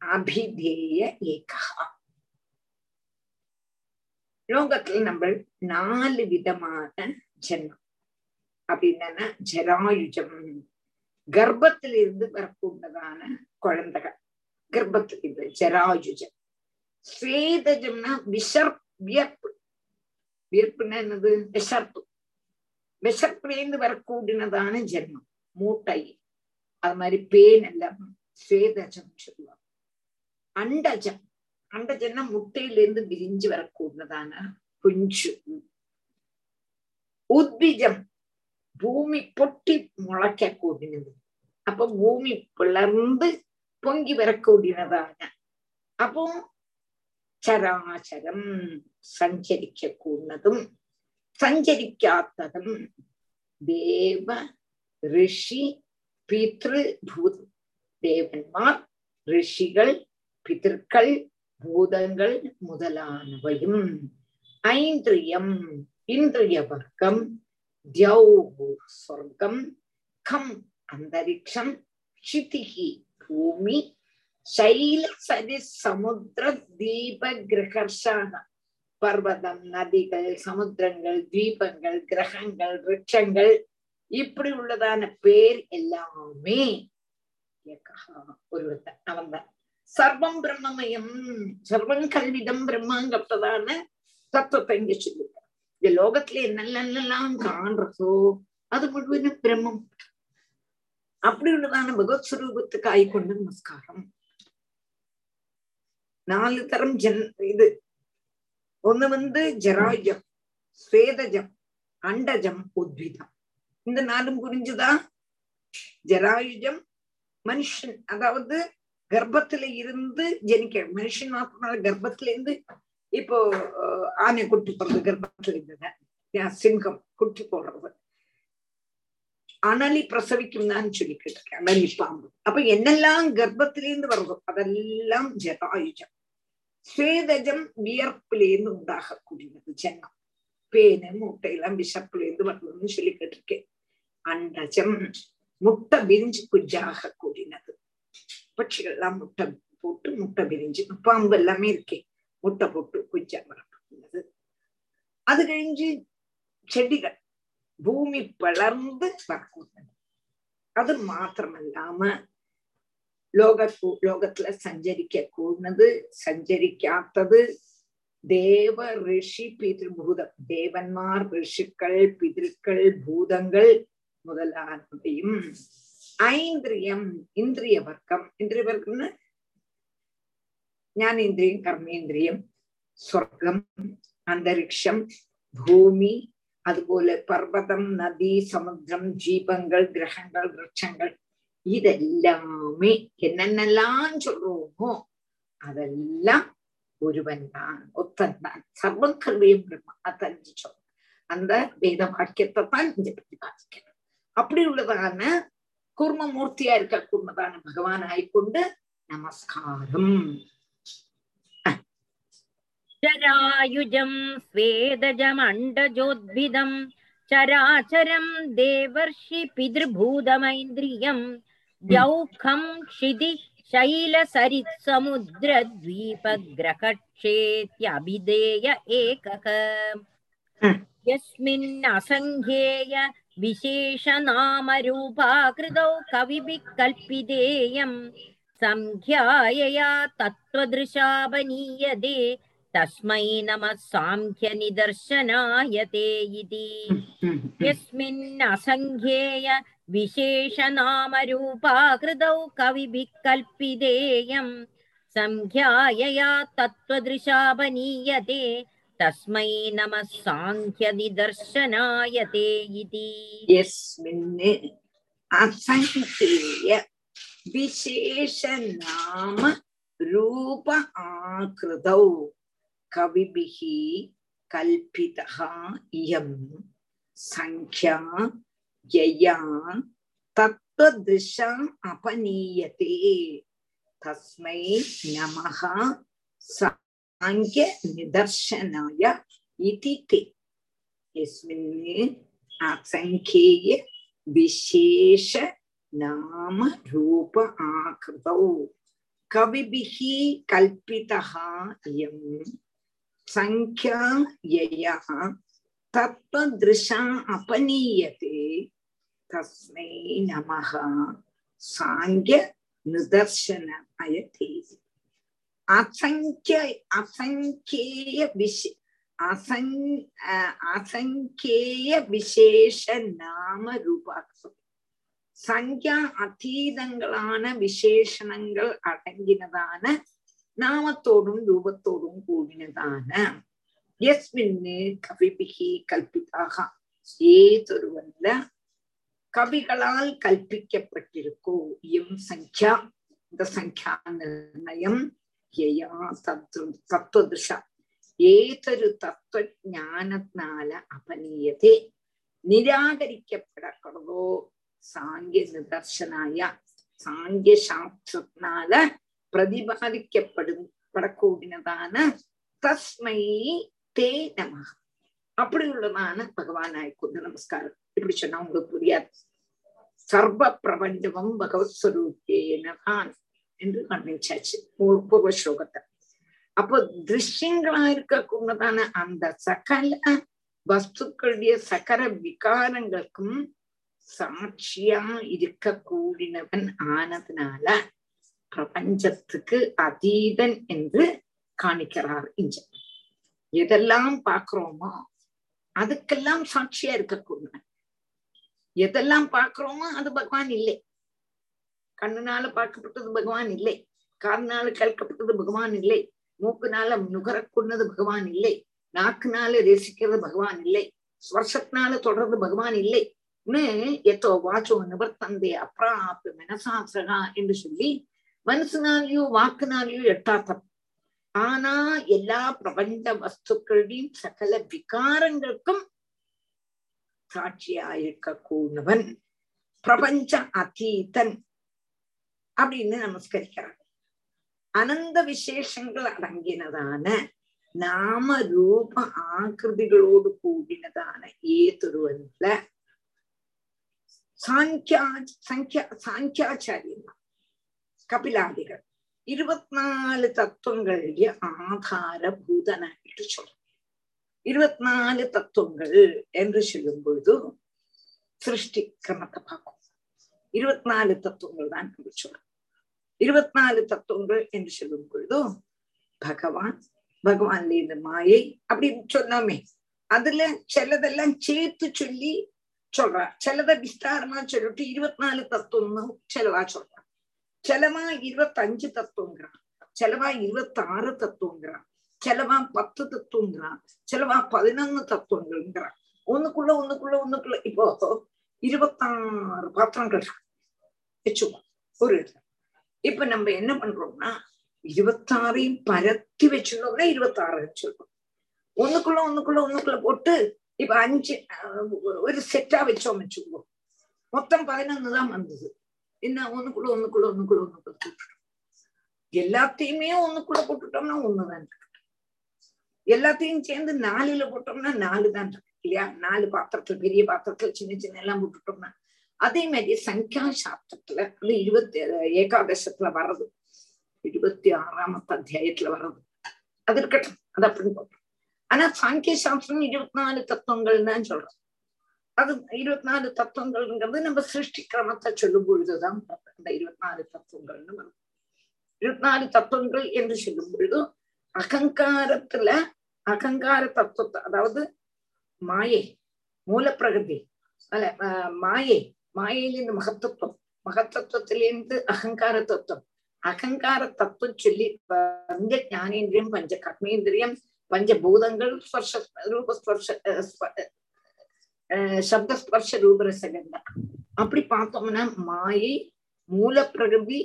அபிதேய ஏகா லோகத்துல நம்ம நாலு விதமான ஜென்மம் அப்படின்னா ஜராயுஜம் கர்ப்பத்திலிருந்து இருந்து வரக்கூடியதான குழந்தைகள் கர்ப்பத்தில் இருந்து ஜராஜுஜம் ஸ்வேதஜம்னா விஷர் வியர்ப்பு வியர்ப்புன்னா என்னது விஷர்ப்பு விஷப்பிலேந்து வரக்கூடியதான ஜென்மம் மூட்டை அது மாதிரி பேன் எல்லாம் ஸ்வேதஜம் சொல்லுவாங்க அண்டஜம் அண்டஜம்னா முட்டையிலிருந்து விரிஞ்சு வரக்கூடியதான குஞ்சு உத்பிஜம் பூமி பொட்டி முளைக்க கூடினது. அப்ப பூமி பிளர்ந்து பொங்கி வரக்கூடியனதான அப்போ சராசரம் சஞ்சரிக்க கூடதும் சஞ்சரிக்காத்ததும் தேவ ரிஷி பித்ரு பூத் தேவன்மார் ரிஷிகள் பிதற்கள் பூதங்கள் முதலானவையும். ஐந்திரியம் இந்திரிய வர்க்கம் தியௌ சொர்க்கம் கம் அந்தரிக்ஷம் க்ஷிதிகி பூமி சைல சரி சமுத்திர தீப கிரகர்ஷாக. பர்வதம் நதிகள் சமுத்திரங்கள் தீபங்கள் கிரகங்கள் விரட்சங்கள் இப்படி உள்ளதான பேர் எல்லாமே ஒருவத்த அவன்தான். சர்வம் பிரம்மமயம் சர்வம் கல்விதம் பிரம்மங்கப்பதான தத்துவத்தை இங்க சொல்லிருக்க இந்த லோகத்துல என்னெல்லாம் காண்றதோ அது முழுவதும் பிரம்மம். அப்படி உள்ளதான பகவத் சுரூபத்துக்கு ஆய்கொண்டு நமஸ்காரம். நாலு தரம் ஜன் இது ஒண்ணு வந்து ஜராஜம் ஸ்வேதஜம் அண்டஜம் உத்விதம். இந்த நாளும் புரிஞ்சுதா? ஜராயுஜம் மனுஷன் அதாவது கர்ப்பத்துல இருந்து ஜனிக்க மனுஷன் மாத்திரனால கர்ப்பத்துல இருந்து இப்போ ஆனை குட்டி போடுறது கர்ப்பத்துல இருந்தது சிங்கம் குட்டி போடுறது அனலி பிரசவிக்கும் தான் சொல்லிக்கிட்டு இருக்கேன் அனலி பாம்பு. அப்ப என்னெல்லாம் கர்ப்பத்திலேருந்து வருதோ அதெல்லாம் ஜராயுஜம் ஸ்வேதஜம் வியர்ப்பிலேருந்து உண்டாகக்கூடியது ஜன்மம் பேனு முட்டையெல்லாம் விஷப்பிலேருந்து வருதுன்னு சொல்லி கேட்டிருக்கேன். அண்டஜம் முட்டை விரிஞ்சு குஜாக கூடினது பட்சிகள்லாம் முட்டை போட்டு முட்டை விரிஞ்சு பாம்பு எல்லாமே இருக்கேன் முட்டை போட்டு குஞ்சா வரக்கூடியது அது கழிஞ்சு செடிகள் பூமி பிளர்ந்து வரக்கூடியது அது மாத்திரமல்லாம லோக லோகத்துல சஞ்சரிக்க கூடது சஞ்சரிக்காத்தது தேவ ரிஷி பிதிருபூதம் தேவன்மார் ரிஷிக்கள் பிதிருக்கள் பூதங்கள் முதலானவையும் ஐந்திரியம் இந்திரிய வர்க்கம் இந்திரிய வர்க்கம்னு ஞானேந்திரியம் கர்மேந்திரியம் സ്വർഗം അന്തരീക്ഷം ഭൂമി അതുപോലെ പർവ്വതം നദി സമുദ്രം ജീപങ്ങൾ ഗ്രഹങ്ങൾ വൃക്ഷങ്ങൾ இதெல்லாமே என்னென்னலாம் சொல்றோமோ அதெல்லாம் ஒருவன் தான் ஒத்தன் தான் சர்வம் கல்வியும் பிரம்மா அதஞ்சு சொல் அந்த வேத வாக்கியத்தை தான் இங்க பிரதிபாதிக்கணும் அப்படி உள்ளதான கூர்மமூர்த்தியா இருக்கக்கூடியதான பகவான் ஆயிக்கொண்டு நமஸ்காரம் जरायुजं स्वेदजमण्डजोद्भिदं चराचरं देवर्षि पितृभूतमैन्द्रियं द्यौखं क्षिति शैलसरित्समुद्रद्वीपग्रहक्षेत्यभिधेय एकः यस्मिन्नसङ्ख्येय विशेषनामरूपाकृतौ कविभिः कल्पितेयं सङ्ख्यायया तत्त्वदृशापनीयते तस्मै नमः साङ्ख्यनिदर्शनाय ते इति यस्मिन्नसङ्ख्येय विशेषनामरूपाकृतौ कविभिः कल्पितेयम् सङ्ख्यायया तत्त्वदृशापनीयते तस्मै नमः साङ्ख्यनिदर्शनाय ते इति यस्मिन् असङ्ख्येय विशेषनाम रूप आकृतौ कविभिः कल्पितः इयं सङ्ख्या यया तत्त्वदृशा अपनीयते। तस्मै नमः। साङ्ख्यनिदर्शनाय इति ते। यस्मिन् असङ्ख्येय विशेष नाम रूप आकृतौ। कविभिः कल्पितः इयम् சங்கியா யயா தத்வதிருஷா அபனீயதே தஸ்மை நமகா சாங்கிய நிதர்சன அயதே அசங்கிய அசங்கேய விஷ அசங் அசங்கேய விசேஷ நாம ரூபாக்கம் சங்கியா அதீதங்களான விசேஷணங்கள் அடங்கினதான நாமத்தோடும் ரூபத்தோடும் கூடினதான யஸ்மின்னு கவிபிகி கல்பிதாக ஏதொருவன்ல கவிகளால் கல்பிக்கப்பட்டிருக்கோ எம் சங்கியா இந்த சங்கியா நிர்ணயம் யயா தத்வ தத்துவதிஷா ഏതൊരു തത്വജ്ഞാനത്തിനാല അപനീയത്തെ നിരാകരിക്കപ്പെടക്കണതോ സാങ്ക്യ നിദർശനായ സാങ്ക്യശാസ്ത്രത്തിനാല பிரதிபாதிக்கப்படு படக்கூடினதான தஸ்மை தே நம. அப்படி உள்ளதான பகவான் ஆய்க்குண்டு நமஸ்காரம். இப்படி சொன்னா உங்களுக்கு புரியாது. சர்வ பிரபஞ்சமும் பகவத் ஸ்வரூபேனதான் என்று வர்ணிச்சாச்சு. பூர்வ ஸ்லோகத்தை. அப்போ திருஷ்யங்களா இருக்கக்கூடதான அந்த சகல வஸ்துக்களுடைய சகர விகாரங்களுக்கும் சாட்சியா இருக்க கூடினவன் ஆனதுனால பிரபஞ்சத்துக்கு அதீதன் என்று காணிக்கிறார் இங்க எதெல்லாம் பாக்குறோமோ அதுக்கெல்லாம் சாட்சியா இருக்கக்கூடியவன் எதெல்லாம் பாக்குறோமோ அது பகவான் இல்லை. கண்ணுனால பார்க்கப்பட்டது பகவான் இல்லை. காதுனால கேட்கப்பட்டது பகவான் இல்லை. மூக்குனால நுகரக்குன்னது பகவான் இல்லை. நாக்குனால ரசிக்கிறது பகவான் இல்லை. ஸ்வர்ஷத்தினால தொடர்றது பகவான் இல்லை. எத்தோ வாச்சோ நிவர்த்தந்தே அப்ராப்பு மனசாசகா என்று சொல்லி மனசுனாலேயோ வாக்குனாலேயோ எட்டாத்தம் ஆனா எல்லா பிரபஞ்ச வஸ்துக்களையும் சகல விகாரங்களுக்கும் சாட்சியாயிருக்க கூடவன் பிரபஞ்ச அதீதன் அப்படின்னு நமஸ்கரிக்கிறான் அனந்த விசேஷங்கள் அடங்கினதான நாம ரூப ஆகிருதிகளோடு கூடினதான ஏதொருவன்ல சாங்கியா சங்கியா சாங்கியாச்சாரியன் கபிலாதிகள் இருபத்தி நாலு தத்துவங்களுடைய ஆதாரபூதனாயிட்டு சொல்றோம் இருபத்தி நாலு தத்துவங்கள் என்று சொல்லும் பொழுது சிருஷ்டி கிரமத்தை பார்க்கும் இருபத்தி நாலு தத்துவங்கள் தான் என்று சொல்றோம் இருபத்தி நாலு தத்துவங்கள் என்று சொல்லும் பொழுது பகவான் பகவான்ல இந்த மாயை அப்படின்னு சொன்னோமே அதுல சிலதெல்லாம் சேர்த்து சொல்லி சொல்றா சிலதை விஸ்தாரமா சொல்லிட்டு இருபத்தி நாலு தத்துவம்னு சிலவா சொல்ற சொல்றான் சிலவா இருபத்தஞ்சு தத்துவங்கிறான். சிலவா இருபத்தாறு தத்துவங்கிறான். சிலவா பத்து தத்துவங்கிறான். சிலவா பதினொன்னு தத்துவங்கள்ங்கிறான். ஒண்ணுக்குள்ள ஒண்ணுக்குள்ள ஒண்ணுக்குள்ள. இப்போ இருபத்தாறு பாத்திரங்கள் வச்சுக்கோம். ஒரு இடத்துல. இப்ப நம்ம என்ன பண்றோம்னா இருபத்தாறையும் பரத்தி வச்சிருந்தோம்னா இருபத்தாறு வச்சிருக்கோம். ஒண்ணுக்குள்ள ஒண்ணுக்குள்ள ஒண்ணுக்குள்ள போட்டு இப்ப அஞ்சு ஒரு செட்டா வச்சோம் வச்சுக்கோ மொத்தம் பதினொன்னு தான் வந்தது. என்ன ஒண்ணுக்குள்ள ஒண்ணுக்குள்ள ஒண்ணுக்குள்ள ஒண்ணுக்குள்ள போட்டுட்டோம் எல்லாத்தையுமே ஒண்ணுக்குள்ள போட்டுட்டோம்னா ஒண்ணுதான் இருக்கு. எல்லாத்தையும் சேர்ந்து நாலுல போட்டோம்னா நாலு தான் இருக்கு இல்லையா? நாலு பாத்திரத்துல பெரிய பாத்திரத்துல சின்ன சின்ன எல்லாம் போட்டுட்டோம்னா அதே மாதிரி சங்கியா சாஸ்திரத்துல அது இருபத்தி ஏகாதசத்துல வர்றது. இருபத்தி ஆறாமத்து அத்தியாயத்துல வர்றது. அது இருக்கட்டும் அது அப்படின்னு போட்டோம். ஆனா சாங்கிய சாஸ்திரம் இருபத்தி நாலு தத்துவங்கள் தான் சொல்றோம். அது இருபத்தி நாலு தத்துவங்கள்ங்கிறது நம்ம சிருஷ்டி கிரமத்தை சொல்லும் பொழுதுதான் அந்த இருபத்தி நாலு தத்துவங்கள்னு வரும். இருபத்தி நாலு தத்துவங்கள் என்று சொல்லும் பொழுது அகங்காரத்துல அகங்கார தத்துவத்தை அதாவது மாயை மூலப்பிரகதி அல்ல மாயை மாயையிலிருந்து மகத்தத்துவம் மகத்தத்துவத்திலிருந்து அகங்கார தத்துவம். அகங்கார தத்துவம் சொல்லி பஞ்ச ஞானேந்திரியம் பஞ்ச கர்மேந்திரியம் பஞ்சபூதங்கள் ஸ்பர்ஷ ரூபஸ்பர்ஷ சப்தஸ்பர்ஷ ரூபரசகந்தா அப்படி பார்த்தோம்னா மாயை மூலப்பிரகதி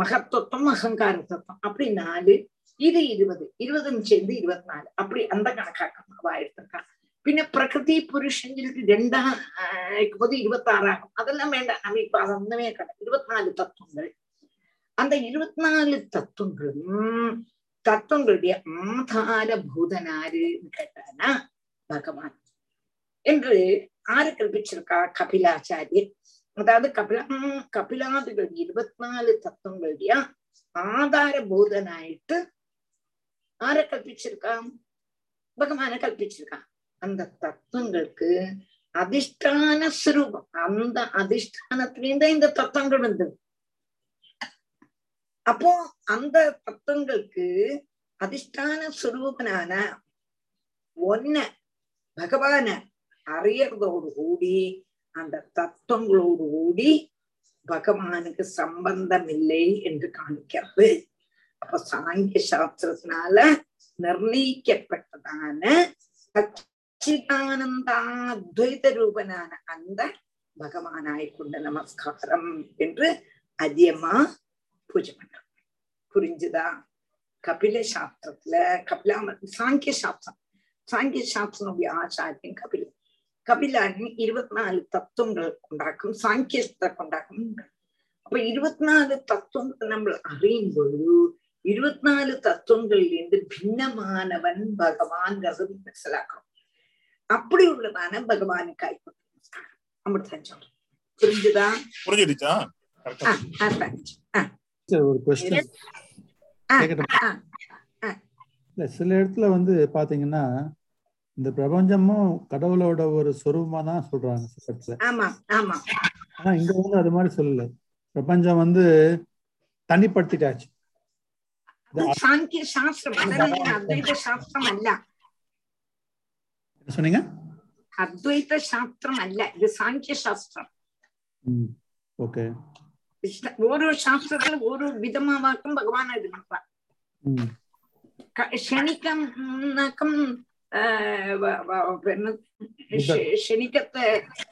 மகத்தத்துவம் அகங்கார தத்துவம் அப்படி நாலு இது இருபது இருபதுன்னு சேர்ந்து இருபத்தி நாலு அப்படி அந்த கணக்காக்கம் அவ எடுத்திருக்கான் പിന്നെ പ്രകൃതി പുരുഷനിലേക്ക് രണ്ടാ போது இருபத்தி ஆறாகும் அதெல்லாம் வேண்டாம் நம்ம இப்ப அது ஒண்ணுமே கிடையாது இருபத்தினாலு தத்துவங்கள் அந்த இருபத்தினாலு தத்துவங்களும் தத்துவங்களுடைய ஆதாரபூதனாருன்னு கேட்டானா பகவான் என்று ஆறு கல்பிச்சிருக்கா கபிலாச்சாரியர். அதாவது கபிலா கபிலாதிகள் இருபத்தி இருபத்தினாலு தத்துவங்களுடைய ஆதாரபூதனாயிட்டு ஆரை கல்பிச்சிருக்கான் பகவான கல்பிச்சிருக்கான் அந்த தத்துவங்களுக்கு அதிஷ்டான சுரூபம். அந்த அதிஷ்டானத்திலேருந்து இந்த தத்துவங்கள் வந்தது. அப்போ அந்த தத்துவங்களுக்கு அதிஷ்டான சுரூபனான ஒன்ன பகவான அறியறதோடு கூடி அந்த தத்துவங்களோடு கூடி பகவானுக்கு சம்பந்தம் இல்லை என்று காணிக்கிறது அப்ப சாங்கிய சாஸ்திரத்தினால நிர்ணயிக்கப்பட்டதான சச்சிதானந்தாத்வைத ரூபனான அந்த பகவானாய் நமஸ்காரம் என்று அதிகமா பூஜை பண்றோம் புரிஞ்சுதா? கபில சாஸ்திரத்துல கபிலா சாங்கிய சாஸ்திரம். சாங்கிய சாஸ்திரனுடைய ஆச்சாரியம் கபிலன். இருபத்தி நாலு தத்துவங்கள் கொண்டாக்கும் சாங்கியத்தை கொண்டாக்கும் அப்ப இருபத்தி நாலு தத்துவங்கள் நம்ம அறியும் பொழுது இருபத்தி நாலு தத்துவங்களிலிருந்து பின்னமானவன் பகவான்கிறது മനസ്സിലാക്കണം அப்படி உள்ளதான பகவானுக்காய் அப்படித்தான் சொல்றேன் புரிஞ்சுதா புரிஞ்சிடுச்சா ஒரு கொஸ்டின் இல்ல சில இடத்துல வந்து பாத்தீங்கன்னா இந்த பிரபஞ்சமும் கடவுளோட ஒரு சொரூபமா தான் சொல்றாங்க ஆமா ஆனா இங்க வந்து அது மாதிரி சொல்லல. பிரபஞ்சம் வந்து தனிப்படுத்திட்டாச்சு. சொன்னீங்க? அத்வைத சாஸ்திரம் அல்ல. இது சாங்கிய சாஸ்திரம். ஓகே. ஓரோ சாஸ்திரத்துல ஓரோ விதமாவாக்கும் பகவான் இது பண்றான் ஷெ- ஷெனிக்கத்தை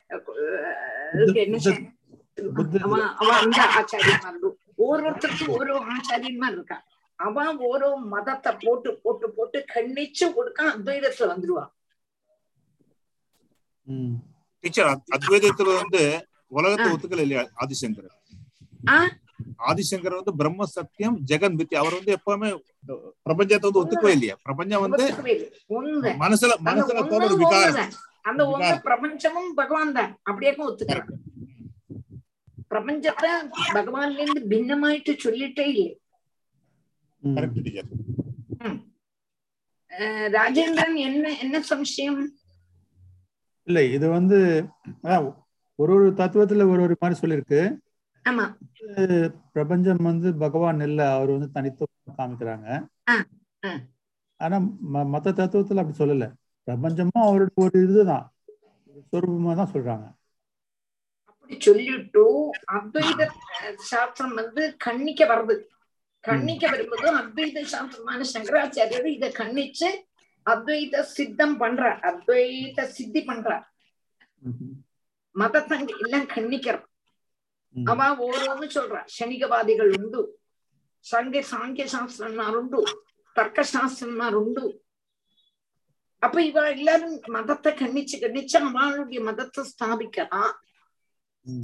ஆஹ் இதுக்கு என்ன புத்தர். செய்ய- புத்தர். அவன் ஓரோ மதத்தை போட்டு போட்டு போட்டு கண்ணிச்சு கொடுக்க அத்வைதத்துல வந்துருவான். டீச்சர் அத்வைதத்துல வந்து உலகத்தை. ஒத்துக்கல இல்லையா ஆதிசங்கர் ஆ? ஆதிசங்கர் வந்து பிரம்ம சத்தியம் ஜெகன் மித்தி அவர் வந்து எப்பவுமே பிரபஞ்சத்தை வந்து ஒத்துக்கவே இல்லையா. பிரபஞ்சம் வந்து மனசுல மனசுல தோற ஒரு விகாரம். அந்த ஒண்ணு. பிரபஞ்சமும் பகவான் தான். அப்படியே ஒத்துக்கிறான் பிரபஞ்சத்தை பகவான்ல இருந்து பின்னமாயிட்டு சொல்லிட்டே இல்லை. ராஜேந்திரன் என்ன என்ன சம்சயம்? இல்ல இது வந்து ஒரு ஒரு தத்துவத்துல ஒரு ஒரு மாதிரி சொல்லியிருக்கு. ஆமா. பிரபஞ்சம் வந்து பகவான் இல்ல அவர் வந்து தனித்துவம் காமிக்கிறாங்க. ஆனா ம- மத்த தத்துவத்துல அப்படி சொல்லல. பிரபஞ்சமும் அவரோட ஒரு இதுதான். சொரூபமா தான் சொல்றாங்க. அப்படி சொல்லிட்டு அத்வைத சாஸ்திரம் வந்து கண்ணிக்க வருது கண்ணிக்க வரும்போது அத்வைத சாஸ்திரமான சங்கராச்சாரியர் இத கண்ணிச்சு அத்வைத சித்தம் பண்றார். அத்வைத சித்தி பண்றார். மதத்தை எல்லாம் கண்ணிக்கிறார். ம். அவ ஓரோன்னு சொல்றா சனிகவாதிகள் உண்டு. சங்க சாங்கிய சாஸ்திரம்னார் உண்டு. தர்க்க சாஸ்திரம்னார் உண்டு. அப்ப இவ எல்லாரும் மதத்தை கண்ணிச்சு கண்ணிச்சு அவளுடைய மதத்தை ஸ்தாபிக்கலாம். ம்.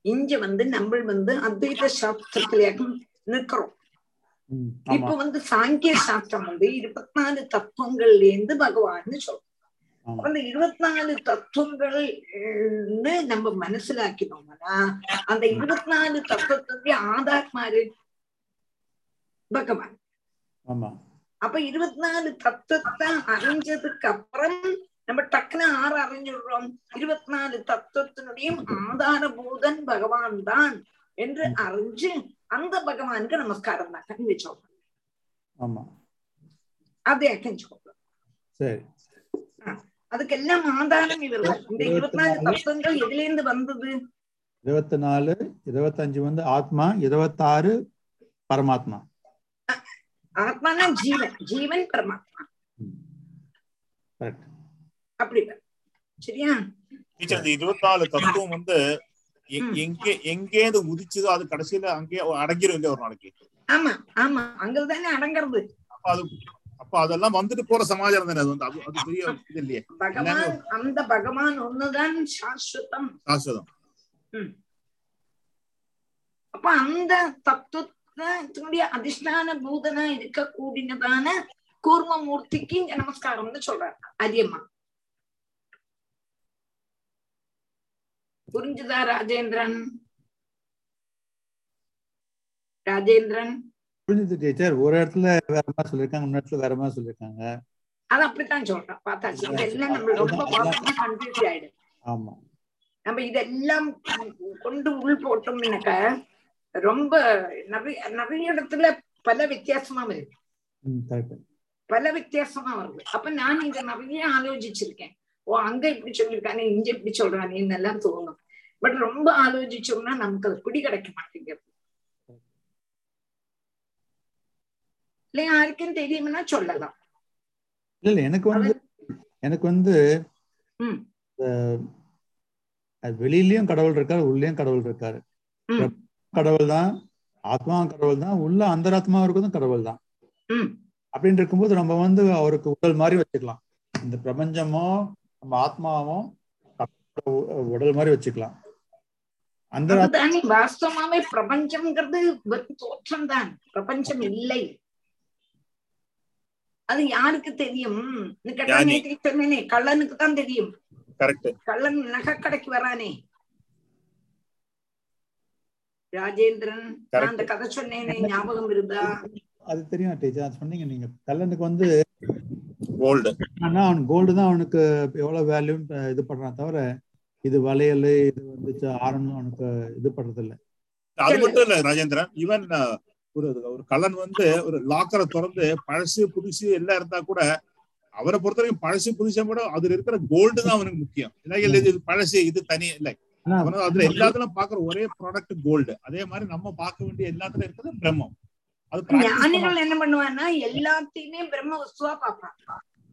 இங்க வந்து நம்ம வந்து அத்வைத சாஸ்திரத்திலேயே நிற்கிறோம். இப்ப வந்து சாங்கிய சாஸ்திரம் வந்து இருபத்தி நாலு தத்துவங்கள்ல இருந்து பகவான்னு சொல்றோம். அந்த இருபத்தி நாலு தத்துவங்கள்னு நம்ம மனசிலாக்கினோம்னா அந்த இருபத்தி நாலு தத்துவத்துடைய ஆதாத்மாரு பகவான். அப்ப இருபத்தி நாலு தத்துவத்தை அறிஞ்சதுக்கு அப்புறம் நம்ம டக்குன்னு ஆறு அறிஞ்சிடுறோம். இருபத்தி நாலு தத்துவத்தினுடைய ஆதாரபூதன் பகவான் தான் என்று அறிஞ்சு அந்த பகவானுக்கு நமஸ்காரம் தான் வச்சோம். ஆமா. அதை அக்கஞ்சுக்கோங்க சரி. அதுக்கெல்லாம் ஆதாரம் இவர் தான். இந்த இருபத்தி நாலு தத்துவங்கள் எதுல இருந்து வந்தது? இருபத்தி நாலு இருபத்தஞ்சு வந்து ஆத்மா இருபத்தாறு பரமாத்மா. ஆத்மானா ஜீவன் ஜீவன் பரமாத்மா. அப்படி. சரியா? இருபத்தி நாலு தத்துவம் வந்து எங்கே எங்கேருந்து உதிச்சதோ அது கடைசியில அங்கேயே அடங்கிரும் இல்லையா ஒரு நாளைக்கு. ஆமா ஆமா. அங்கதானே அடங்கிறது. அப்ப அது அப்ப அதெல்லாம் வந்துட்டு போற சமாச்சாரம் தானே? அது வந்து அது பெரிய இது இல்லையே. அந்த பகவான் ஒண்ணுதான் சாஸ்வதம். சாஸ்வதம். அப்ப அந்த தத்துவத்தினுடைய அதிஷ்டான பூதனா இருக்க கூடினதான கூர்மமூர்த்திக்கு இங்க நமஸ்காரம்னு சொல்றாரு அரியம்மா. புரிஞ்சுதா ராஜேந்திரன்? ராஜேந்திரன்? புரிஞ்சுது டீச்சர். ஒரு இடத்துல வேற மாதிரி சொல்லியிருக்காங்க இன்னொரு இடத்துல வேற மாதிரி சொல்லியிருக்காங்க. அது அப்படித்தான் சொல்றேன் பார்த்தாச்சு. இதெல்லாம் நம்ம ரொம்ப கன்ஃபியூஸ் ஆயிடும் ஆமா. நம்ம இதெல்லாம் கொண்டு உள் போட்டோம்னாக்க ரொம்ப நிறைய நிறைய இடத்துல பல வித்தியாசமா வருது பல வித்தியாசமா வருது. அப்ப நான் இதை நிறைய ஆலோசிச்சிருக்கேன். ஓ அங்க இப்படி சொல்லியிருக்கானே இங்க இப்படி சொல்றானேன்னு எல்லாம் தோணும். பட் ரொம்ப ஆலோசிச்சோம்னா நமக்கு அது பிடி கிடைக்க மாட்டேங்கிறது இல்ல யாருக்கும் தெரியும்னா சொல்லலாம். இல்ல இல்ல எனக்கு வந்து எனக்கு வந்து வெளியிலயும் கடவுள் இருக்காரு உள்ளேயும் கடவுள் இருக்காரு. கடவுள் தான் ஆத்மாவும் கடவுள் தான் உள்ள அந்தராத்மா இருக்கிறதும் கடவுள் தான். அப்படின்னு இருக்கும்போது நம்ம வந்து அவருக்கு உடல் மாதிரி வச்சுக்கலாம். இந்த பிரபஞ்சமும் நம்ம கடவுளோட உடல் மாதிரி வச்சுக்கலாம். அந்த வாஸ்தவமாவே பிரபஞ்சம்ங்கிறது வெறும் தோற்றம் தான் பிரபஞ்சம் இல்லை. அது யாருக்கு தெரியும்? நீ கேட்டா ஞானி. நேற்று சொன்னேனே கள்ளனுக்கு தான் தெரியும். கரெக்ட். கள்ளன் நகைக்கடைக்கு வரானே. ராஜேந்திரன் நான் அந்த கதை சொன்னேனே ஞாபகம் இருந்தா? அது தெரியும் டீச்சர் சொன்னீங்க நீங்க. கல்லனுக்கு வந்து கோல்டு ஆனா அவன் கோல்டு தான் அவனுக்கு எவ்வளவு வேல்யூன்னு இது பண்றான் தவிர இது வளையல் இது வந்துச்சு ஆரம்பம் அவனுக்கு இது பண்றது இல்ல அது மட்டும் இல்ல ராஜேந்திரன். ஈவன் ஒரு ஒரு கள்ளன் வந்து ஒரு லாக்கரை திறந்து பழசு புதுசு எல்லாம் இருந்தா கூட அவரை பொறுத்த வரைக்கும் பழசு புதுசா கூட அதுல இருக்கிற கோல்டு தான் அவனுக்கு முக்கியம். இல்ல இது பழசு இது தனி இல்லை. அதுல எல்லாத்துலயும் பாக்குற ஒரே ப்ராடக்ட் கோல்டு அதே மாதிரி நம்ம பார்க்க வேண்டிய எல்லாத்துலயும் இருக்கிறது பிரம்மம். அது. ஞானிகள் என்ன பண்ணுவான்னா எல்லாத்தையுமே பிரம்ம வஸ்துவா பார்ப்பான்.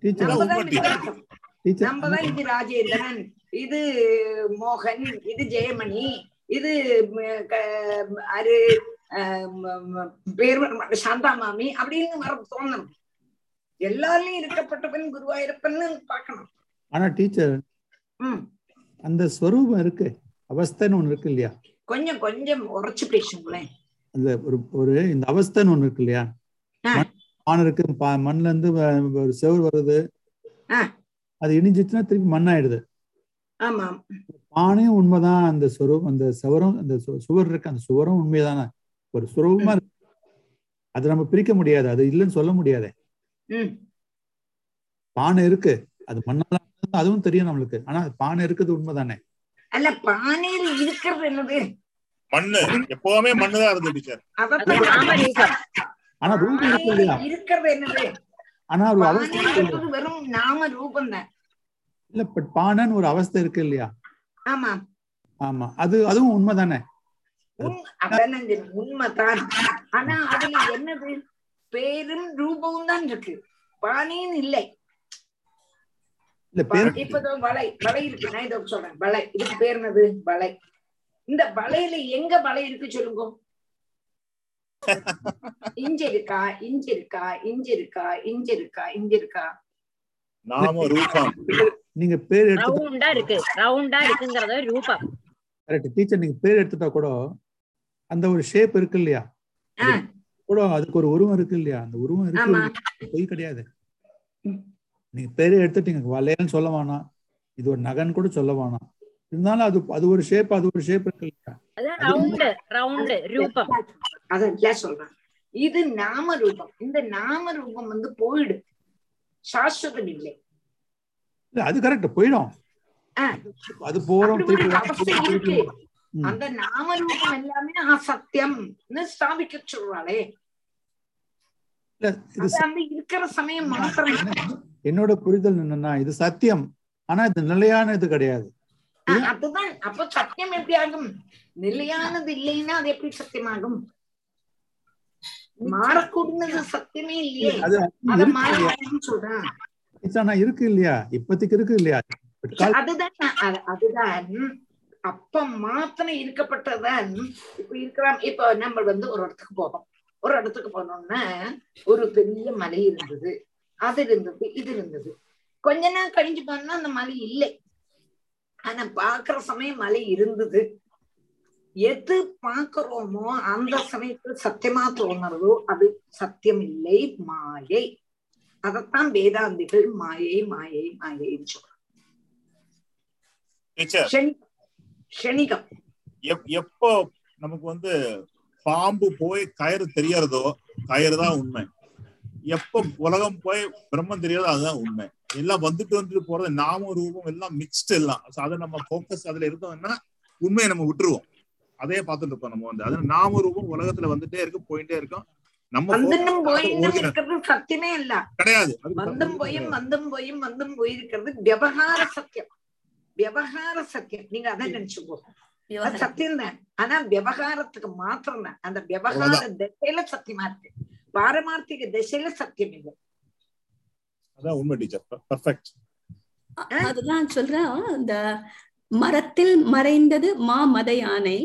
டீச்சர் நம்மதான் இது ராஜேந்திரன் இது மோகன் இது ஜெயமணி இது அரு பேர் சாந்தா மாமி அப்படின்னு வர தோணணும் எல்லாரையும் இருக்கப்பட்டவன் குருவாயிருப்பன்னு பார்க்கணும். ஆனா டீச்சர் அந்த ஸ்வரூபம் இருக்கு. அவஸ்தைன்னு ஒண்ணு இருக்கு இல்லையா? கொஞ்சம் கொஞ்சம் உரைச்சு பேசுங்களேன். அந்த ஒரு ஒரு இந்த அவஸ்தைன்னு ஒண்ணு இருக்கு இல்லையா. மண் இருக்கு மண்ணுல இருந்து ஒரு செவுர் வருது. அது இடிஞ்சிச்சுன்னா திருப்பி மண்ணாயிடுது. ஆமாம். பானையும் உண்மைதான். அந்த சுவரும் அந்த சுவரும் அந்த சுவர் இருக்கு. அந்த சுவரும் உண்மைதானே? ஒரு சுரூபமா இருக்கு. அது நம்ம பிரிக்க முடியாது. அது இல்லைன்னு சொல்ல முடியாது. ம். பானை இருக்கு. அது மண்ணால அதுவும் தெரியும் நம்மளுக்கு. ஆனா பானை இருக்குது உண்மைதானே? அல்ல பானையில் இருக்கிறது என்னது? மண்ணு. எப்பவுமே மண்ணுதான் இருந்தது ஆனா ரூபம் இருக்கு இல்லையா பானையில் இருக்கிறது என்னது? ஆனா ஒரு வெறும் நாம ரூபம் தான். இல்ல பட் பானைன்னு ஒரு அவஸ்தை இருக்கு இல்லையா? ஆமா. ஆமா. அது அதுவும் உண்மைதானே? இந்த உண்மைதான். ஆனா அதுல என்னது? பேரும் ரூபமும் தான் இருக்கு. பானையும் இல்லை. இல்ல பேர் இப்ப இதோ வளை வளை இருக்கு. நான் இதோ சொல்றேன். வளை இதுக்கு பேர் என்னது? வளை இந்த வளையில எங்க வளை இருக்கு சொல்லுங்க? இஞ்ச இருக்கா? இஞ்ச இருக்கா? இஞ்ச இருக்கா? இஞ்ச இருக்கா? இஞ்ச இருக்கா? நாம ரூபம். நீங்க பேர் எடுத்து ரவுண்டா இருக்கு. ரவுண்டா இருக்குங்கிறத ரூபம். கரெக்ட் டீச்சர் நீங்க பேர் எடுத்துட்டா கூட அந்த ஒரு ஷேப் இருக்கு இல்லையா? கூட அதுக்கு ஒரு உருவம் இருக்கு இல்லையா? அந்த உருவம் இருக்கு? பொய் கிடையாது. நீங்க பேரே எடுத்துட்டீங்க. வளையல்னு சொல்ல வேணாம். இது ஒரு நகன் கூட சொல்ல வேணாம். இருந்தாலும் அது அது ஒரு ஷேப் அது ஒரு ஷேப் இருக்கு இல்லையா? அதான் ரவுண்டு ரவுண்டு ரூபம். அதான் சொல்றேன். இது நாம ரூபம். இந்த நாம ரூபம் வந்து போயிடு. சாஸ்வதம் இல்லை. அது கரெக்ட் போயிடும். அது போறோம் அந்த நாம ரூபம் எல்லாமே அசத்தியம்னு ஸ்தாபிக்க சொல்றாளே இருக்கிற சமயம் மாத்திரம். என்னோட புரிதல் என்னன்னா இது சத்தியம். ஆனா இது நிலையான இது கிடையாது அதுதான். அப்ப சத்தியம் எப்படி ஆகும்? நிலையானது இல்லைன்னா அது எப்படி சத்தியமாகும்? மாறக்கூடியது சத்தியமே இல்லையே. அது அத இருக்கு மாற இல்லையா? மாட்டேன்னு சொல்றேன் இருக்கு இல்லையா? இப்போதைக்கு இருக்கு இல்லையா? அதுதான் அதுதான். அப்ப மாத்திரம் இருக்கப்பட்டதான் இப்ப இருக்கிறான். இப்ப நம்ம வந்து ஒரு இடத்துக்கு போறோம் ஒரு இடத்துக்கு போனோம்னா ஒரு பெரிய மலை இருந்தது. அது இருந்தது இது இருந்தது. கொஞ்ச நாள் கழிஞ்சு போனா அந்த மலை இல்லை. ஆனா பாக்குற சமயம் மலை இருந்தது. எது பாக்குறோமோ அந்த சமயத்துல சத்தியமா தோணுறதோ அது சத்தியம் இல்லை மாயை. அதத்தான் வேதாந்திகள் மாயை மாயை மாயைன்னு சொல்றாங்க. டீச்சர் ஷணி- ஷணிகம் எப்- எப்போ நமக்கு வந்து பாம்பு போய் கயிறு தெரியறதோ கயிறு தான் உண்மை. எப்போ உலகம் போய் பிரம்மம் தெரியாதோ அதுதான் உண்மை. எல்லாம் வந்துட்டு வந்துட்டு போறது நாம ரூபம் எல்லாம் மிக்ஸ்டு எல்லாம். அதை நம்ம ஃபோக்கஸ் அதுல இருந்தோம்னா உண்மையை நம்ம விட்டுருவோம். அதே பார்த்துட்டு இருப்போம் நம்ம வந்து. அது நாம ரூபம் உலகத்துல வந்துட்டே இருக்கு போயிட்டே இருக்கும். நம்ம சத்தியமே இல்ல. கிடையாது. வந்தும் போயும் வந்தும் போயும் வந்தும் போயிருக்கிறது விவகார சத்தியம். விவகார சத்தியம் நீங்க அதான் நினைச்சுக்கோ. அது சத்தியம் தான். ஆனா விவகாரத்துக்கு மாத்திரம் தான். அந்த விவகார திசையில சத்தியமா இருக்கு. பாரமார்த்திக திசையில சத்தியம் இல்லை. அதுதான் சொல்றேன். இந்த மரத்தில் மறைந்தது மா மத யானை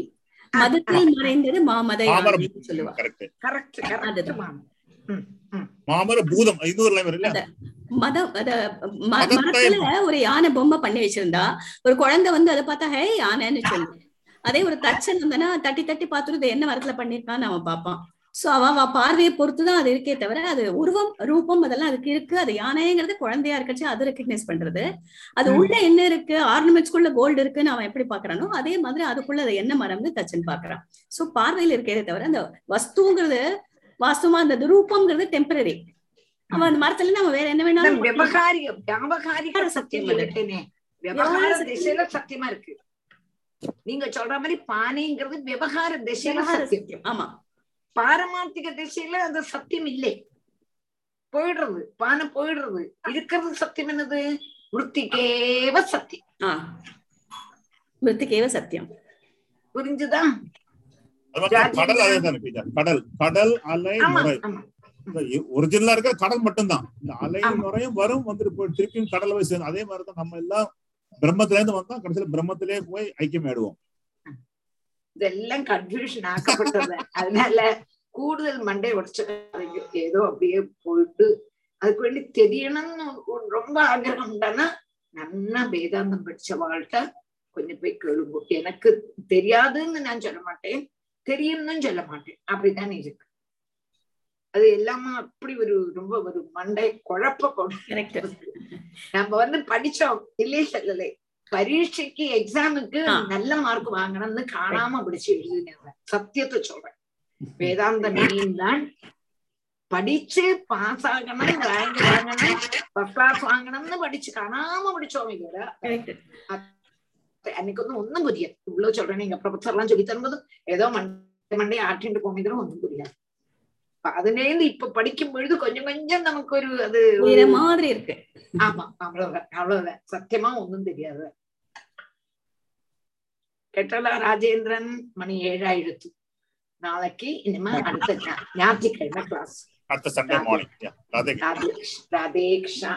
மதத்தில் மறைந்தது மா மத யானை சொல்லுவா. மாமர பூதம் இன்னொரு லைன் மதம் அத மரத்துல ஒரு யானை பொம்மை பண்ணி வச்சிருந்தா ஒரு குழந்தை வந்து அதை பார்த்தா ஹே யானைன்னு சொல்லு. அதே ஒரு தச்சன் வந்தனா தட்டி தட்டி பார்த்துட்டு என்ன மரத்துல பண்ணிருக்கான்னு அவன் பார்ப்பான். சோ அவ பார்வையை பொறுத்துதான் அது இருக்கே தவிர அது உருவம் ரூபம் அதெல்லாம் அதுக்கு இருக்கு. அது யானைங்கிறது குழந்தையா இருக்கச்சு அது ரெக்கக்னைஸ் பண்றது. அது. உள்ள என்ன இருக்கு ஆர்னமெண்ட்ஸ்குள்ள கோல்டு இருக்குன்னு அவன் எப்படி பாக்குறானோ அதே மாதிரி அதுக்குள்ள அது என்ன மரம்னு தச்சன் பாக்குறான் சோ பார்வையில இருக்கே தவிர அந்த வஸ்துங்கிறது வாஸ்தவமா அந்த ரூபம்ங்கிறது டெம்பரரி அவன் அந்த மரத்துல அவன் வேற என்ன வேணாலும் சத்தியம் சத்தியம். இருக்கு. நீங்க சொல்ற மாதிரி பானைங்கிறது விவகார திசையில சத்தியம். ஆமா. பாரமார்த்திக திசையில அது சத்தியம் இல்லை. போயிடுறது. பானை போயிடுறது. இருக்கிறது சத்தியம் என்னது? விருத்திகேவ சத்தியம். ஆஹ் மிருத்திகேவ சத்தியம். புரிஞ்சுதா? அது மாதிரி கடல் அதே தான் கடல் கடல் அலை முறை ஒரிஜினலா இருக்கிற கடல் மட்டும்தான். இந்த அலை முறையும் வரும் வந்துட்டு போய் திருப்பியும் கடல் போய் சேர்ந்து அதே மாதிரிதான் நம்ம எல்லாம் பிரம்மத்தில இருந்து வந்தா கடைசியில பிரம்மத்திலே போய் ஐக்கியம் ஆயிடுவோம். இதெல்லாம் கன்ஃபியூஷன் ஆக்கப்பட்டது. அதனால கூடுதல் மண்டை உடச்சு ஏதோ அப்படியே போயிட்டு அதுக்கு வேண்டி தெரியணும்னு ரொம்ப ஆகிரகம் உண்டானா நல்லா வேதாந்தம் படிச்சவாள்கிட்ட கொஞ்சம் போய் கேளுங்க. எனக்கு தெரியாதுன்னு நான் சொல்ல மாட்டேன். தெரியும்னு சொல்ல மாட்டேன். அப்படித்தான் இருக்கு. அது எல்லாமே அப்படி ஒரு ரொம்ப ஒரு மண்டை குழப்ப கொண்டு நம்ம வந்து படிச்சோம். இல்லையே சொல்லலை. பரீட்சைக்கு எக்ஸாமுக்கு நல்ல மார்க் வாங்கணும்னு காணாம படிச்சு எழுதினேன் சத்தியத்தை சொல்றேன். வேதாந்த மீன் தான் படிச்சு பாஸ் ஆகணும் ரேங்க் வாங்கணும் ஃபர்ஸ்ட் கிளாஸ் வாங்கணும்னு படிச்சு காணாம படிச்சோம் இதோட அன்னைக்கு வந்து ஒன்னும் புரியாது இவ்வளவு சொல்றேன் எங்க ப்ரொஃபசர் எல்லாம் சொல்லி தரும்போது ஏதோ மண்டை மண்டை ஆட்டிட்டு போனதுல ஒன்றும் புரியாது அதுல இருந்து இப்ப படிக்கும் பொழுது கொஞ்சம் கொஞ்சம் நமக்கு ஒரு அது மாதிரி இருக்கு ஆமா அவ்வளவுதான் அவ்வளவுதான் சத்தியமா ஒண்ணும் தெரியாது கேட்டாலா ராஜேந்திரன் மணி ஏழாயிரத்து நாளைக்கு இனிமே அடுத்த ஞாயிற்றுக்கிழமை கிளாஸ் அடுத்த சண்டே மார்னிங் ராதே ராதேஷ் ராதேக்ஷா